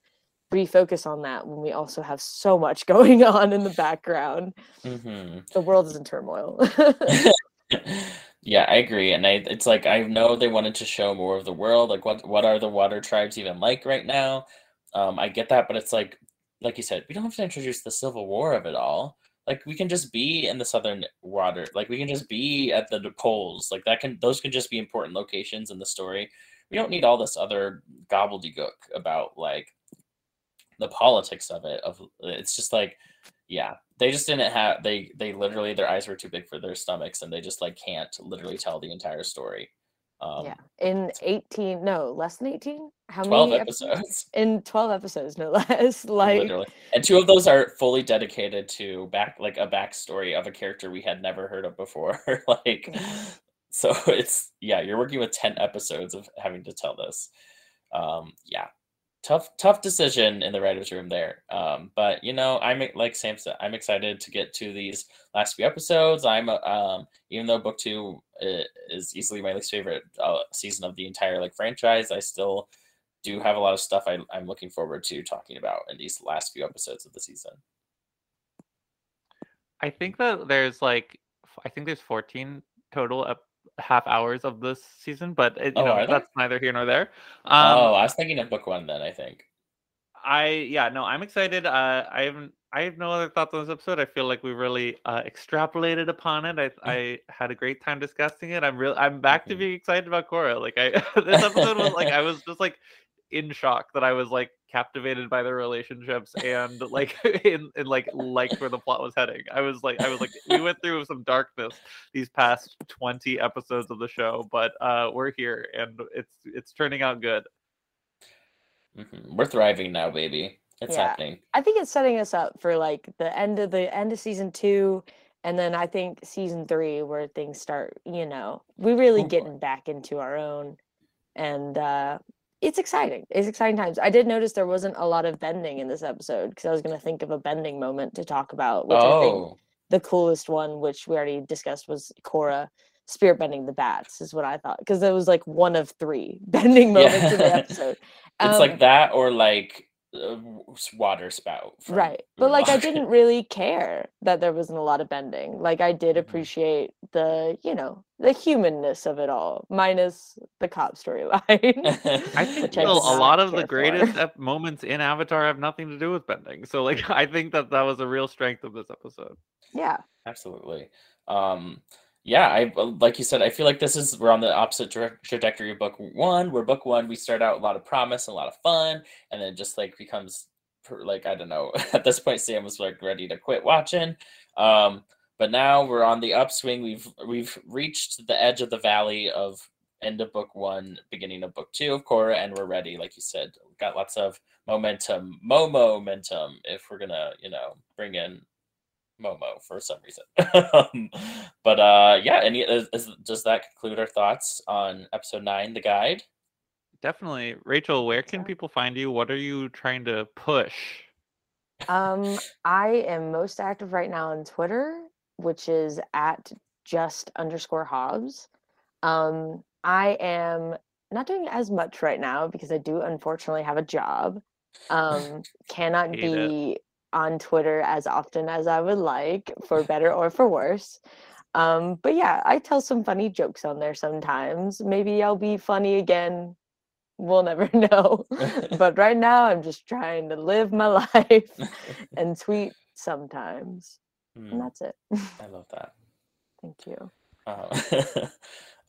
refocus on that when we also have so much [laughs] going on in the background hmm the world is in turmoil [laughs] [laughs] yeah, I agree, and I it's like I know they wanted to show more of the world, like what what are the water tribes even like right now? Um, I get that, but it's like like you said, we don't have to introduce the civil war of it all. Like we can just be in the southern water, like we can just be at the poles, like that can those can just be important locations in the story. We don't need all this other gobbledygook about like the politics of it. Of it's just like yeah they just didn't have they they literally their eyes were too big for their stomachs and they just like can't literally tell the entire story um yeah in 18 no less than 18 how 12 many episodes? [laughs] in 12 episodes no [laughs] less like literally. And two of those are fully dedicated to back like a backstory of a character we had never heard of before [laughs] like Yeah. so it's yeah you're working with 10 episodes of having to tell this. Um yeah tough tough decision in the writers room there. Um but you know i'm like sam said i'm excited to get to these last few episodes. I'm uh, um even though book two uh, is easily my least favorite uh, season of the entire like franchise i still do have a lot of stuff I, i'm looking forward to talking about in these last few episodes of the season. I think that there's like, i think there's 14 total half hours of this season, but it, you Oh, know that's neither here nor there. Um, oh i was thinking of book one then i think I yeah no I'm excited. Uh, I haven't I have no other thoughts on this episode. I feel like we really uh, extrapolated upon it. I I had a great time discussing it. I'm real. I'm back to Mhm. being excited about Korra. Like I [laughs] this episode was like I was just like in shock that I was like captivated by their relationships and like [laughs] in, in like liked where the plot was heading. I was like I was like we went through some darkness these past 20 episodes of the show, but uh we're here and it's it's turning out good. Mhm. we're thriving now baby it's Yeah. happening I think it's setting us up for like the end of the end of season two, and then I think season three where things start. You know, we really Oh, boy. getting back into our own. and uh, it's exciting. It's exciting times. I did notice there wasn't a lot of bending in this episode because I was going to think of a bending moment to talk about, which I think Oh, the coolest one, which we already discussed, was Korra spirit bending the bats. Is what I thought because it was like one of three [laughs] bending moments in the Yeah. episode. it's Um, like that or like water spout. from right but like i didn't really care that there wasn't a lot of bending like i did Mhm. appreciate the you know the humanness of it all minus the cop storyline [laughs] I think which I still did a lot of the care for. greatest ep- moments in Avatar have nothing to do with bending. So like [laughs] I think that that was a real strength of this episode. yeah Absolutely. Um, yeah, I like you said, I feel like this is we're on the opposite tra- trajectory of book one. Where book one we start out a lot of promise and a lot of fun, and then just like becomes like I don't know. [laughs] At this point, Sam was like ready to quit watching. Um, but now we're on the upswing. We've we've reached the edge of the valley of end of book one, beginning of book two of Korra, and we're ready. Like you said, got lots of momentum, mo momentum. If we're gonna, you know, bring in Momo for some reason. [laughs] Um, but uh, yeah, any is, is, does that conclude our thoughts on episode nine, the guide? Definitely. Rachel, where can Sure. people find you? What are you trying to push? um [laughs] i am most active right now on twitter which is at just underscore hobbs um i am not doing as much right now because i do unfortunately have a job um [laughs] cannot be it. On twitter as often as i would like for [laughs] better or for worse. Um but yeah i tell some funny jokes on there sometimes. Maybe i'll be funny again. We'll never [laughs] know. [laughs] But right now i'm just trying to live my life and tweet sometimes. Hmm, and that's it. I love that. thank you. Uh,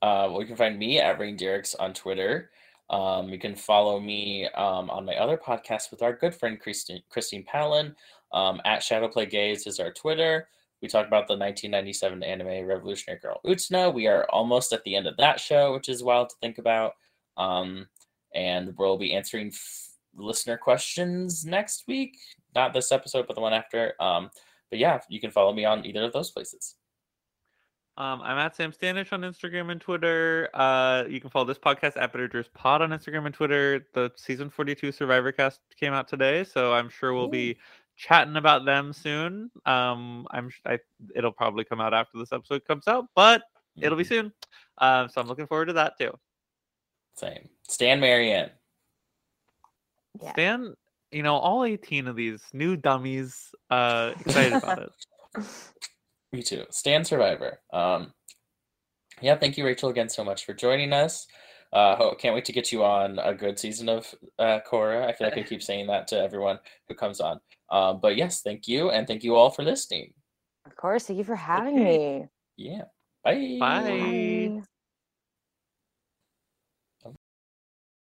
uh, well, you can find me at Rain Derricks on Twitter. Um, you can follow me um, on my other podcast with our good friend Christine, Christine Palin. Um, at Shadowplay Gaze is our Twitter. We talk about the 1997 anime Revolutionary Girl Utena. We are almost at the end of that show, which is wild to think about. Um, and we'll be answering f- listener questions next week. Not this episode, but the one after. Um, but yeah, you can follow me on either of those places. Um, I'm at Sam Standish on Instagram and Twitter. Uh, you can follow this podcast at Bitterders Pod on Instagram and Twitter. The season 42 Survivor cast came out today, so I'm sure we'll Ooh. be chatting about them soon. Um, I'm I, it'll probably come out after this episode comes out, but it'll be Mhm. soon. Um, so I'm looking forward to that too. Same. Stan Marion. Yeah. Stan, you know, all 18 of these new dummies, uh, excited about it. [laughs] Me too. Stan Survivor. Um, yeah, thank you, Rachel, again so much for joining us. Uh, can't wait to get you on a good season of uh, Korra. I feel like I keep saying that to everyone who comes on. Um, but yes, thank you, and thank you all for listening. of course thank you for having Okay. me Yeah. Bye. Bye.